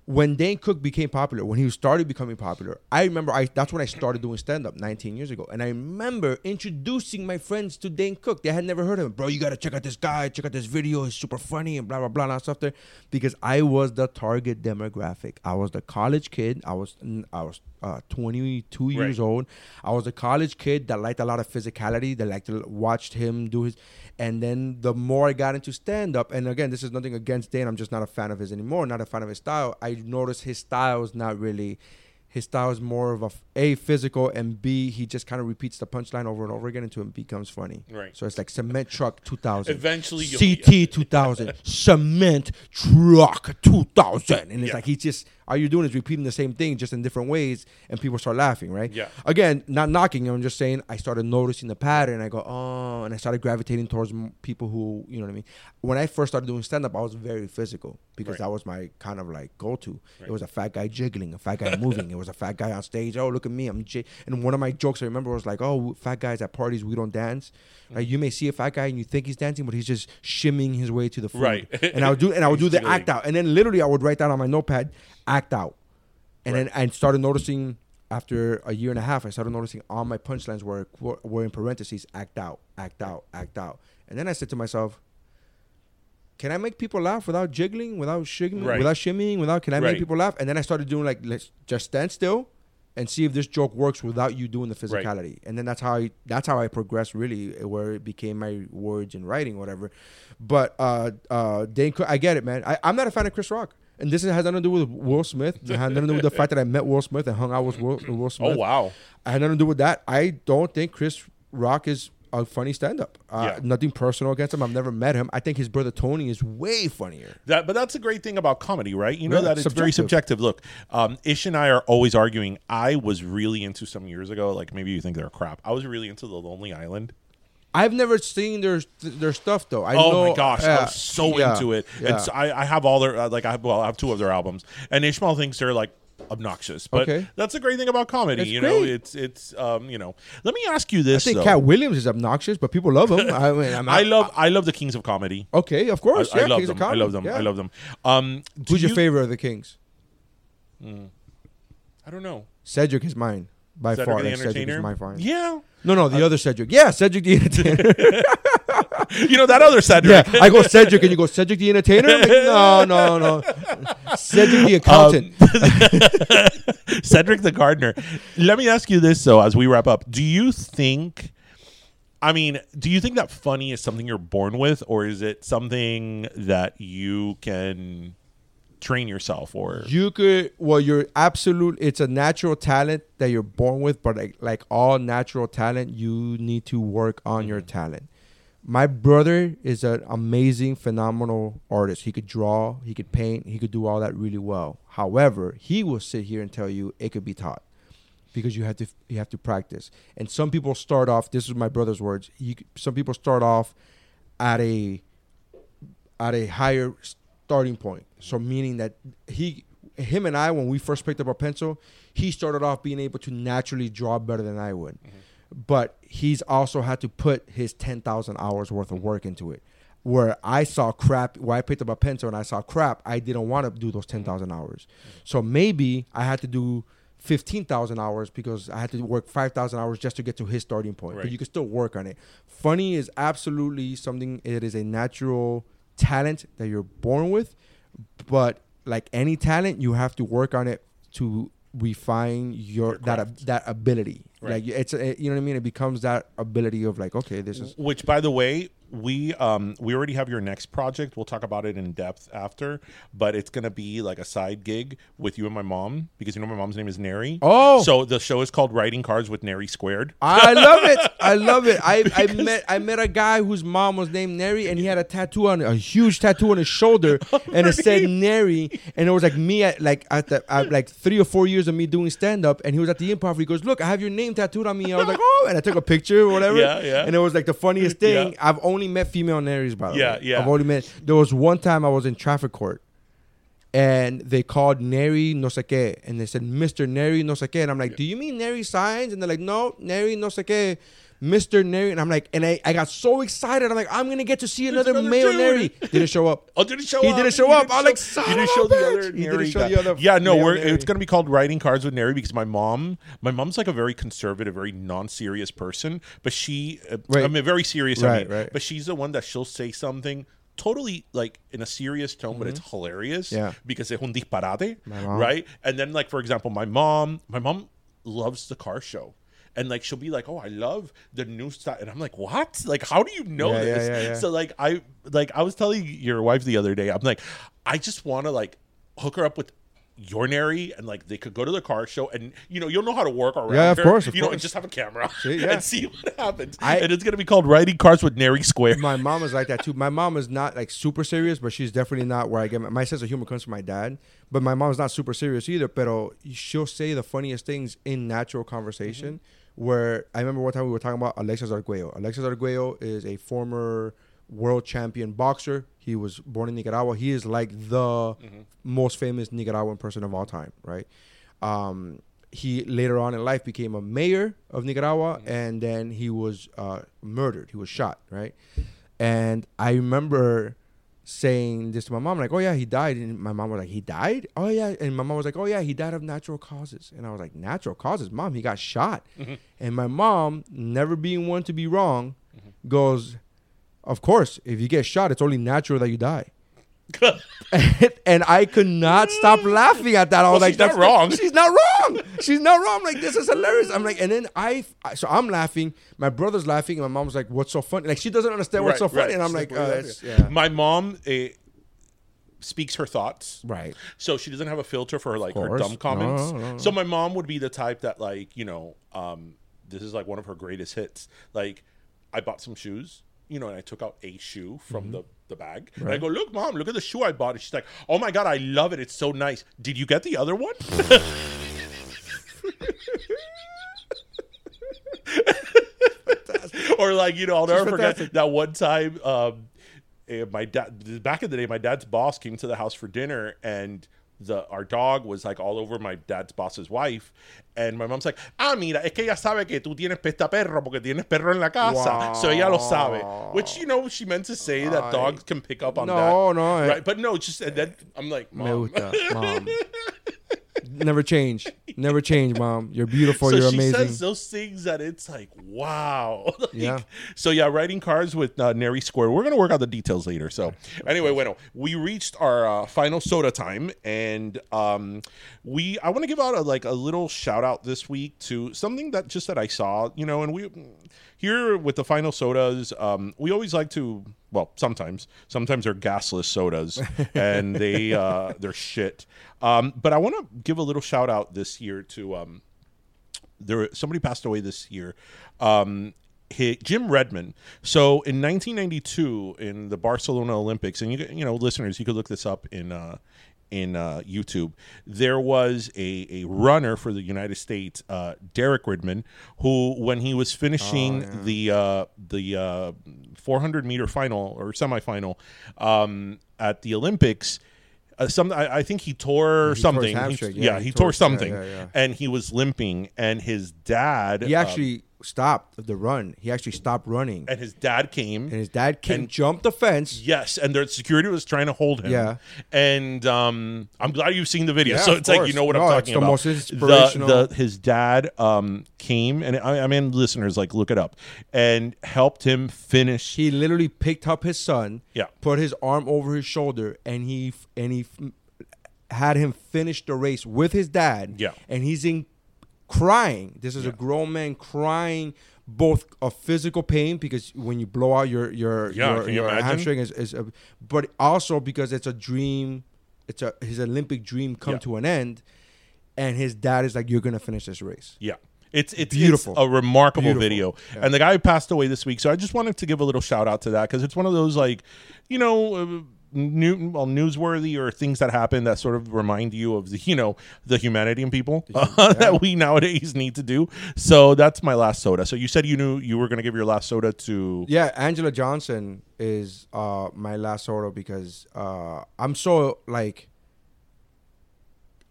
When Dane Cook became popular, when he started becoming popular, I remember I that's when I started doing stand up 19 years ago, and I remember introducing my friends to Dane Cook. They had never heard of him, bro. You got to check out this guy, check out this video. He's super funny and blah blah blah and stuff there, because I was the target demographic. I was the college kid. I was I was uh, 22 years Right. old. I was a college kid that liked a lot of physicality, that liked to watched him do his. And then the more I got into stand up, and again, this is nothing against Dan. I'm just not a fan of his anymore. Not a fan of his style. I noticed his style is not really. His style is more of a a physical and b he just kind of repeats the punchline over and over again until it becomes funny. Right. So it's like cement truck 2000. Eventually you'll- CT 2000. cement truck 2000. And it's Yeah. like he just all you're doing is repeating the same thing just in different ways, and people start laughing, right? Yeah. Again, not knocking. I'm just saying I started noticing the pattern. I go, oh, and I started gravitating towards people who, you know what I mean. When I first started doing stand up, I was very physical because Right. that was my kind of like go to. It was a fat guy jiggling, a fat guy moving. It was a fat guy on stage. Oh, look at me, I'm j. And one of my jokes I remember was like, oh, fat guys at parties we don't dance. Like you may see a fat guy and you think he's dancing, but he's just shimming his way to the food. Right. And I would do and I would do the act out, and then literally I would write down on my notepad, act out. And then I started noticing after a year and a half, I started noticing all my punchlines were were in parentheses, act out, act out, act out. And then I said to myself, can I make people laugh without jiggling, without shimming, Right. without shimmying, without can I Right. make people laugh? And then I started doing like let's just stand still and see if this joke works without you doing the Right. physicality. And then that's how I that's how I progressed really where it became my words and writing whatever. But uh uh Dane I get it, man. I, I'm not a fan of Chris Rock. And this has nothing to do with Will Smith. It had nothing to do with the fact that I met Will Smith and hung out with Will, Will Smith. Oh wow. I had nothing to do with that. I don't think Chris Rock is a funny stand-up. Uh, Yeah. Nothing personal against him. I've never met him. I think his brother Tony is way funnier. That, but that's a great thing about comedy, right? You know Yeah, that it's very subjective. subjective. Look, um, Ish and I are always arguing. I was really into some years ago. Like maybe you think they're crap. I was really into the Lonely Island. I've never seen their their stuff though. I oh know, my gosh, I uh, was so yeah, into it. yeah. And so I, I have all their uh, like I have well, I have two of their albums, and Ishmael thinks they're like obnoxious. But Okay. that's a great thing about comedy. It's you know, great. it's it's um, you know. Let me ask you this. I think though. Katt Williams is obnoxious, but people love him. I mean, I'm I love I love the Kings of Comedy. Okay, of course. I, I love Kings them. I love them. yeah. I love them. Um, Who's your you- favorite of the Kings? I don't know. Cedric is mine by Cedric far. the like, Cedric is my fine. Yeah. No, no, the other Cedric. Yeah, Cedric the Entertainer. you know that other Cedric. Yeah, I go Cedric, and you go Cedric the entertainer. Like, no, no, no. Cedric the um, accountant. Cedric the gardener. Let me ask you this though, as we wrap up. Do you think? I mean, do you think that funny is something you're born with, or is it something that you can train yourself? Or You could, well, you're absolute. It's a natural talent that you're born with, but like, like all natural talent, you need to work on your mm-hmm. talent. My brother is an amazing, phenomenal artist. He could draw, he could paint, he could do all that really well. However, he will sit here and tell you it could be taught because you have to you have to practice. And some people start off. This is my brother's words. You, some people start off at a at a higher starting point. So meaning that he, him and I, when we first picked up a pencil, he started off being able to naturally draw better than I would. Mm-hmm. But he's also had to put his ten thousand hours worth of work into it. Where I saw crap, where I picked up a pencil and I saw crap, I didn't want to do those mm-hmm. ten thousand hours. So maybe I had to do fifteen thousand hours because I had to work five thousand hours just to get to his starting point. But you can still work on it. Funny is absolutely something. It is a natural talent that you're born with, but like any talent, you have to work on it to refine your, that that ability. Right. Like it's a, you know what I mean. It becomes that ability of like, okay, this is Which, by the way, we um we already have your next project. We'll talk about it in depth after, but it's gonna be like a side gig with you and my mom because you know my mom's name is Neri. Oh. so the show is called Writing Cards with Neri Squared. I love it. I love it. I, I met I met a guy whose mom was named Neri, and he had a tattoo on a huge tattoo on his shoulder, and it said Neri, and it was like me at like at the at like three or four years of me doing stand up, and he was at the improv. He goes, "Look, I have your name tattooed on me." I was like, "Oh," and I took a picture or whatever. Yeah, yeah. And it was like the funniest thing. Yeah. I've only met female Neris by the Yeah, way. yeah. Yeah. I've only met. There was one time I was in traffic court and they called Neri no sé qué, and they said Mr. Neri no sé qué, and I'm like, do you mean Nery Saenz? And they're like, no, Neri no sé qué, Mr. Neri, and I'm like, and I, I got so excited, I'm like, I'm gonna get to see another, another male dude. Neri. Didn't show up. Oh, did he show He up? didn't show He up. I was like, son didn't of show the other He didn't Neri show guy. the other Yeah, no, we're Neri. it's gonna be called Writing Cards with Neri because my mom, my mom's like a very conservative, very non-serious person, but she, uh, Right. I mean, very serious. I Right, mean, right. but she's the one that she'll say something. Totally like in a serious tone, but it's hilarious. Mm-hmm. Yeah. because es un disparate, right? And then, like for example, my mom, my mom loves the car show. And like she'll be like, "Oh, I love the new style," and I'm like, "What? Like, how do you know Yeah, this?" yeah, yeah. So like, I like I was telling your wife the other day, I'm like, I just want to like hook her up with your Nary, and like they could go to the car show, and you know you'll know how to work around. Yeah, of her, course, of you know, course. and just have a camera See, yeah. and see what happens. I- and it's gonna be called Riding Cars with Nary Square. my mom is like that too. My mom is not like super serious, but she's definitely not where I get my, my sense of humor comes from my dad. But my mom's not super serious either. Pero she'll say the funniest things in natural conversation. Mm-hmm. Where I remember one time we were talking about Alexis Arguello. Alexis Arguello is a former world champion boxer. He was born in Nicaragua. He is like the most famous Nicaraguan person of all time, right? Um, he later on in life became a mayor of Nicaragua, and then he was uh, murdered. He was shot, right? And I remember saying this to my mom, like, "Oh yeah, he died." And my mom was like, "He died? Oh yeah." And my mom was like, "Oh yeah, he died of natural causes." And I was like, "Natural causes, mom? He got shot." Mm-hmm. And my mom, never being one to be wrong, mm-hmm. goes, "Of course, if you get shot, it's only natural that you die." And, and I could not stop laughing at that. I was Well, like, she's not "That's wrong." She's not wrong. She's not wrong. I'm like, this is hilarious. I'm like, and then I, so I'm laughing. My brother's laughing, and my mom's like, "What's so funny?" Like she doesn't understand what's so funny, right. and I'm like, uh, "What is it's, that?" yeah. My mom eh, speaks her thoughts. Right. So she doesn't have a filter for like her dumb comments. No, no, no. So my mom would be the type that like, you know, um, this is like one of her greatest hits. Like I bought some shoes, you know, and I took out a shoe from Mm-hmm. the, the bag. And I go, look, mom, look at the shoe I bought. And she's like, oh my God, I love it. It's so nice. Did you get the other one? or like, you know, I'll never forget that one time um, my dad back in the day my dad's boss came to the house for dinner and the our dog was like all over my dad's boss's wife and my mom's like ah mira es que ella sabe que tú tienes pesta perro porque tienes perro en la casa so ella lo sabe which you know she meant to say that Ay. dogs can pick up on No, that no, eh. right but no it's just and then I'm like Me mom gusta, mom. Never change. Never change, mom. You're beautiful. so You're she amazing. says those things that it's like Wow. Like, Yeah. So yeah, riding cars with uh, Neri Square. We're gonna work out the details later. So anyway, bueno, we reached our uh, final soda time, and um, we I want to give out a, like a little shout out this week to something that just that I saw, you know, and we here with the final sodas, um, we always like to. Well, sometimes, sometimes they're gasless sodas, and they uh, they're shit. Um, but I want to give a little shout out this year to um, there somebody passed away this year um Jim Redmond. So in 1992, in the Barcelona Olympics, and you you know, listeners, you could look this up in uh, in uh, YouTube. There was a, a runner for the United States, uh, Derek Redmond, who when he was finishing the uh, the uh, 400 meter final or semifinal um, at the Olympics. Uh, some I, I think he tore He tore something. He- yeah, Yeah, he, he tore tore- something, yeah, yeah. and he was limping. And his dad, He uh, actually stopped the run. He actually stopped running, and his dad came, and his dad came, and- jumped the fence. Yes, and their security was trying to hold him. Yeah. and um, I'm glad you've seen the video, Yeah, so it's like you know what No, I'm talking the about. most inspirational- The, the his dad um came, and I, I mean, listeners, like look it up, and helped him finish. He literally picked up his son, Yeah. put his arm over his shoulder, and he and he f- had him finish the race with his dad. Yeah. and he's in crying. This is a grown man crying. Both of physical pain because when you blow out your your Yeah, your, can you hamstring is, is a, but also because it's a dream, it's a his Olympic dream come Yeah. to an end, and his dad is like, "You're gonna finish this race." Yeah. It's it's Beautiful. it's a remarkable Beautiful. video, Yeah. and the guy passed away this week. So I just wanted to give a little shout out to that because it's one of those like, you know, uh, new well newsworthy or things that happen that sort of remind you of the you know the humanity in people that we nowadays need to do. So that's my last soda. So you said you knew you were going to give your last soda to Yeah, Anjelah Johnson is uh my last soda because uh I'm so like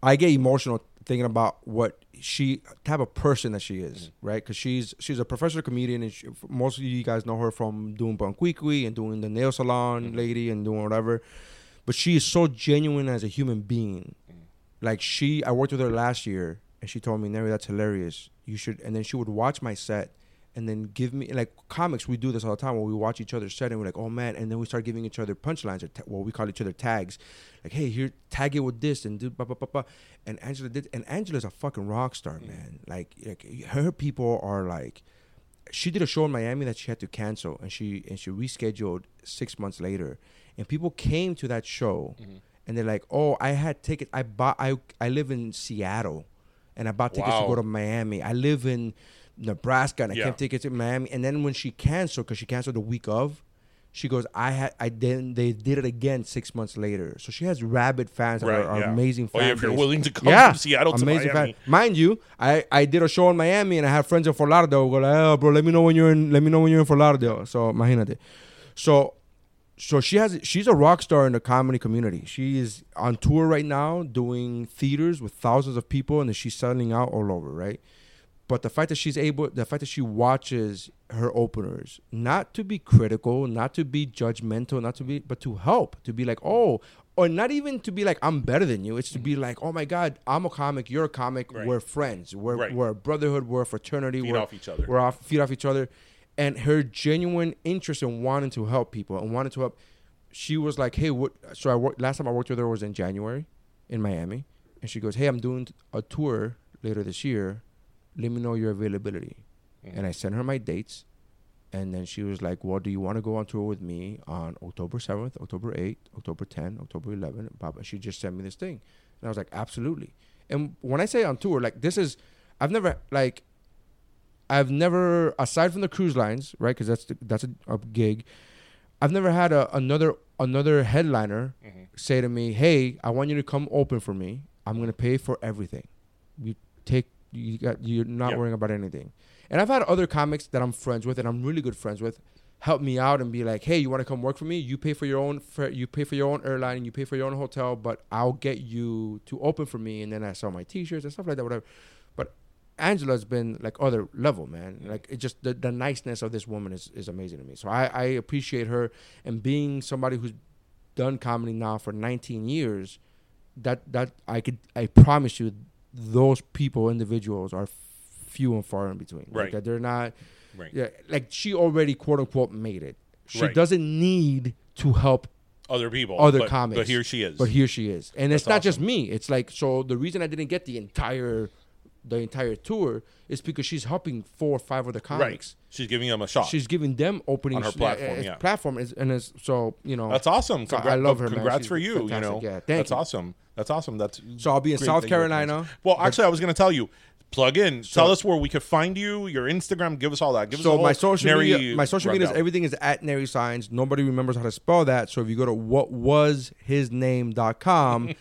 I get emotional thinking about what she type of person that she is, mm. right? Because she's she's a professional comedian, and she, most of you guys know her from doing Bon Qui Qui and doing the nail salon mm-hmm. lady and doing whatever. But she is so genuine as a human being. Mm. Like she, I worked with her last year, and she told me, "Nery, that's hilarious. You should." And then she would watch my set, and then give me like comics. We do this all the time when we watch each other's set, and we're like, "Oh man!" And then we start giving each other punchlines, or ta- well, we call each other tags. Like, "Hey, here, tag it with this," and do blah blah blah blah. And Anjelah did, and Anjelah's a fucking rock star, mm. man. Like, like her people are like. She did a show in Miami that she had to cancel, and she and she rescheduled six months later, and people came to that show, mm-hmm. and they're like, "Oh, I had tickets. I bought. I I live in Seattle, and I bought tickets to go to Miami. I live in Nebraska, and I Yeah. take it to Miami. And then when she canceled, because she canceled the week of, she goes, "I had. I then they did it again six months later. So she has rabid fans that Right, are, are yeah. amazing Oh, yeah, if you're willing to come yeah, from Seattle to Miami. Mind you, I, I did a show in Miami, and I have friends in Fort Lauderdale. Go like, oh, bro, let me know when you're in. Let me know when you're in Fort Lauderdale. So imagínate. So so she has she's a rock star in the comedy community. She is on tour right now doing theaters with thousands of people and then she's selling out all over, right? But the fact that she's able the fact that she watches her openers, not to be critical, not to be judgmental, not to be but to help, to be like, "Oh, or not even to be like I'm better than you. It's to be mm-hmm. like, "Oh my god, I'm a comic, you're a comic, Right. we're friends. We're Right. we're a brotherhood, we're a fraternity, Feed we're off each other. We're off feed off each other." And her genuine interest in wanting to help people and wanting to help she was like, "Hey, what?" So I worked last time I worked with her was in January in Miami, and she goes, "Hey, I'm doing a tour later this year. Let me know your availability." And I sent her my dates, and then she was like, "Well, do you want to go on tour with me on October seventh, October eighth, October 10th, October 11th?" Blah, blah. She just sent me this thing, and I was like, "Absolutely." And when I say on tour, like this is, I've never like I've never, aside from the cruise lines, right? Because that's the, that's a, a gig. I've never had a, another another headliner mm-hmm. say to me, "Hey, I want you to come open for me. I'm gonna pay for everything. You take you got you're not Yeah. worrying about anything." And I've had other comics that I'm friends with and I'm really good friends with help me out and be like, "Hey, you want to come work for me? You pay for your own you pay for your own airline and you pay for your own hotel, but I'll get you to open for me and then I sell my t-shirts and stuff like that whatever." But Anjelah's been like other level, man. Like it just the, the niceness of this woman is, is amazing to me. So I, I appreciate her and being somebody who's done comedy now for 19 years. That that I could I promise you, those people individuals are few and far in between. Right. Like, they're not. Right. Yeah, like she already quote unquote made it. She Right. doesn't need to help Other people, other but, comics. but here she is. But here she is, and it's That's not just me. It's like so. The reason I didn't get the entire, the entire tour is because she's helping four or five other right, comics. she's giving them a shot. She's giving them opening On her sh- platform, it's yeah. platform, is, and it's so you know That's awesome. So Congra- I love her. Congrats She's for you. You fantastic. know, yeah, thank that's you. awesome. That's awesome. That's So I'll be in South that you're working on Carolina. Well, actually, I was going to tell you. Plug in. So- tell us where we could find you. Your Instagram. Give us all that. Give us all so the my social Neri media, my social media is everything is at Nery Saenz. Nobody remembers how to spell that. So if you go to whatwashisname.com,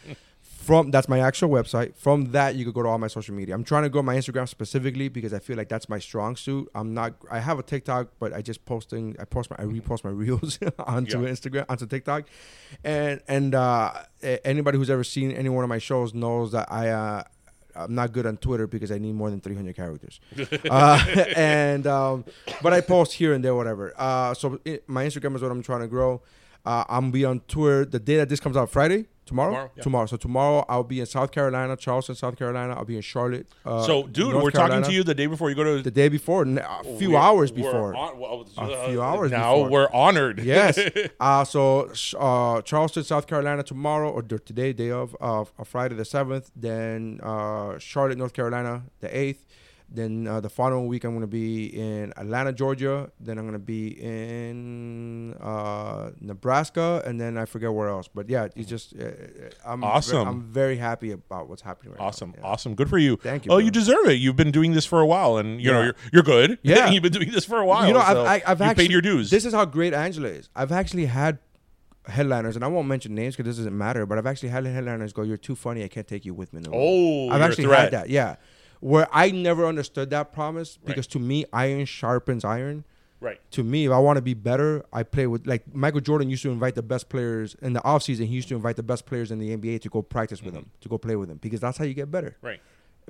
from that's my actual website. From that, you could go to all my social media. I'm trying to go my Instagram specifically because I feel like that's my strong suit. I'm not. I have a TikTok, but I just posting. I post my. I repost my reels onto Yeah. Instagram, onto TikTok, and and uh, anybody who's ever seen any one of my shows knows that I. Uh, I'm not good on Twitter because I need more than 300 characters. uh, and um, but I post here and there, whatever. Uh, so it, my Instagram is what I'm trying to grow. Uh, I'm be on tour the day that this comes out, Friday, tomorrow, Tomorrow, yeah. So tomorrow I'll be in South Carolina, Charleston, South Carolina. I'll be in Charlotte. Uh, So, dude, North we're talking to you the day before you go to the day before, a few We're- hours we're before. hon- well, A uh, few hours now before. we're honored. yes. Uh, so uh, Charleston, South Carolina tomorrow or today, day of, Friday the seventh. Then uh, Charlotte, North Carolina, the eighth. Then uh, the following week, I'm going to be in Atlanta, Georgia. Then I'm going to be in uh, Nebraska, and then I forget where else. But yeah, it's just uh, I'm ve- Awesome. I'm very happy about what's happening right Awesome, now. Yeah. awesome, good for you. Thank you, Oh, bro. you deserve it. You've been doing this for a while, and you know you're you're good. Yeah. you've been doing this for a while. You know, so I've, I, I've you've actually paid your dues. This is how great Anjelah is. I've actually had headliners, and I won't mention names because this doesn't matter. But I've actually had headliners go, "You're too funny. I can't take you with me." No. Oh, I've actually had that. Yeah, where I never understood that promise because to me, iron sharpens iron. right. To me, if I want to be better, I play with like Michael Jordan used to invite the best players in the offseason. He used to invite the best players in the NBA to go practice with mm-hmm. him, to go play with him, because that's how you get better. Right.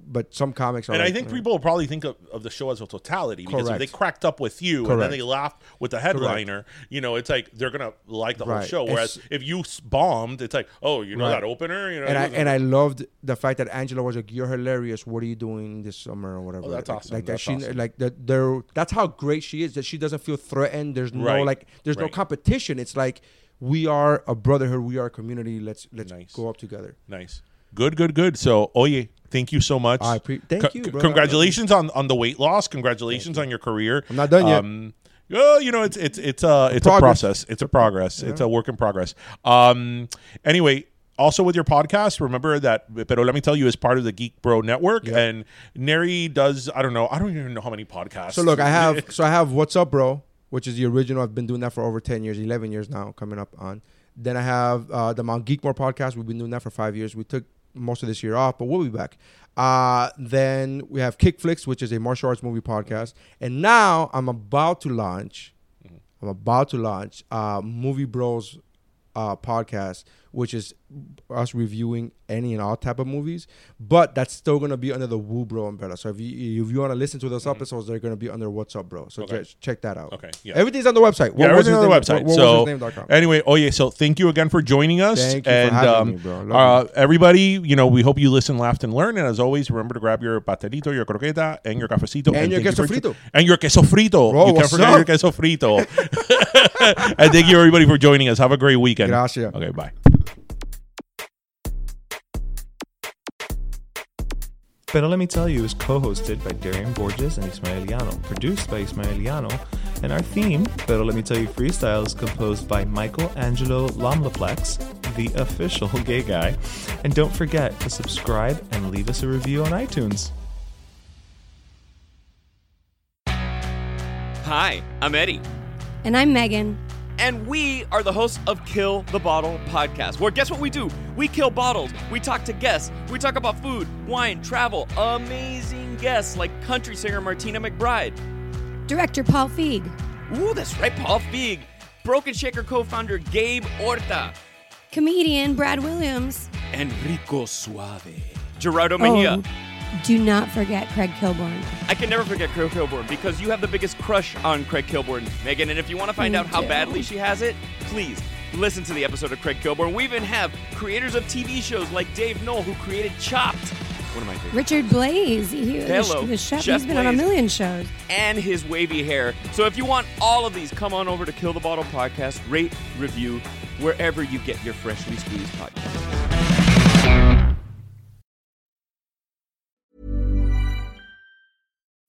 But some comics are. And I think people will probably think of, of the show as a totality because if they cracked up with you and then Correct. they laughed with the headliner, you know, it's like they're gonna like the whole Right. show. Whereas It's- if you s- bombed, it's like, oh, you know Right. that opener, you know. and I and I loved the fact that Anjelah was like, "You're hilarious. What are you doing this summer or whatever?" Oh, that's like, awesome. Like that, That's she awesome. like that. There, that's how great she is. That she doesn't feel threatened. There's no Right. like, there's no Right. competition. It's like we are a brotherhood. We are a community. Let's let's Nice. go up together. Nice. Good, good, good. So, Oye, thank you so much. I pre- thank you, bro. Congratulations on, on the weight loss. Congratulations on your career. I'm not done yet. Um, well, you know, it's it's it's a it's a process. It's a progress. It's a work in progress. Um. Anyway. Also, with your podcast, remember that. Pero let me tell you, is part of the Geek Bro Network, Yeah. and Neri does. I don't know. I don't even know how many podcasts. So look, I have so I have What's Up, Bro, which is the original. I've been doing that for over ten years, eleven years now, coming up on. Then I have uh, the Mount Geekmore podcast. We've been doing that for five years. We took most of this year off, but we'll be back. Uh, then we have Kickflix, which is a martial arts movie podcast, and now I'm about to launch. I'm about to launch uh, Movie Bros uh, podcast, which is us reviewing any and all type of movies, but that's still gonna be under the Woo Bro umbrella. So if you if you want to listen to those episodes, they're gonna be under What's Up Bro. So Okay. just check that out. Okay, yeah. everything's on the website. Yeah, everything on the website. What, so name.com. anyway, oh yeah. So thank you again for joining us. Thank you for having um, me, bro. Uh, everybody, you know, we hope you listen, laughed, and learned. And as always, remember to grab your paterito, your croqueta, and your cafecito, And your thank queso frito. and your queso frito. Bro, you can't forget up? your queso frito. and thank you everybody for joining us. Have a great weekend. Gracias. Okay, bye. Pero Let Me Tell You is co hosted by Darian Borges and Ismaeliano, produced by Ismaeliano, and our theme, Pero Let Me Tell You Freestyle, is composed by Michael Angelo Lomlaplex, the official gay guy. And don't forget to subscribe and leave us a review on iTunes. Hi, I'm Eddie, And I'm Megan. And we are the hosts of Kill the Bottle podcast. Where guess what we do? We kill bottles. We talk to guests. We talk about food, wine, travel, amazing guests like country singer Martina McBride. Director Paul Feig. Ooh, that's right, Paul Feig. Broken Shaker co-founder Gabe Orta. Comedian Brad Williams. Enrico Suave. Gerardo Mejia. Oh, do not forget Craig Kilborn. I can never forget Craig Kilborn because you have the biggest crush on Craig Kilborn, Megan. And if you want to find Me out how too. badly she has it, please listen to the episode of Craig Kilborn. We even have creators of TV shows like Dave Noll, who created Chopped, one of my favorites. Richard Blais. He, Hello, the, the chef. Chef He's been on a million shows. and his wavy hair. So if you want all of these, come on over to Kill the Bottle Podcast, rate, review, wherever you get your freshly squeezed podcast.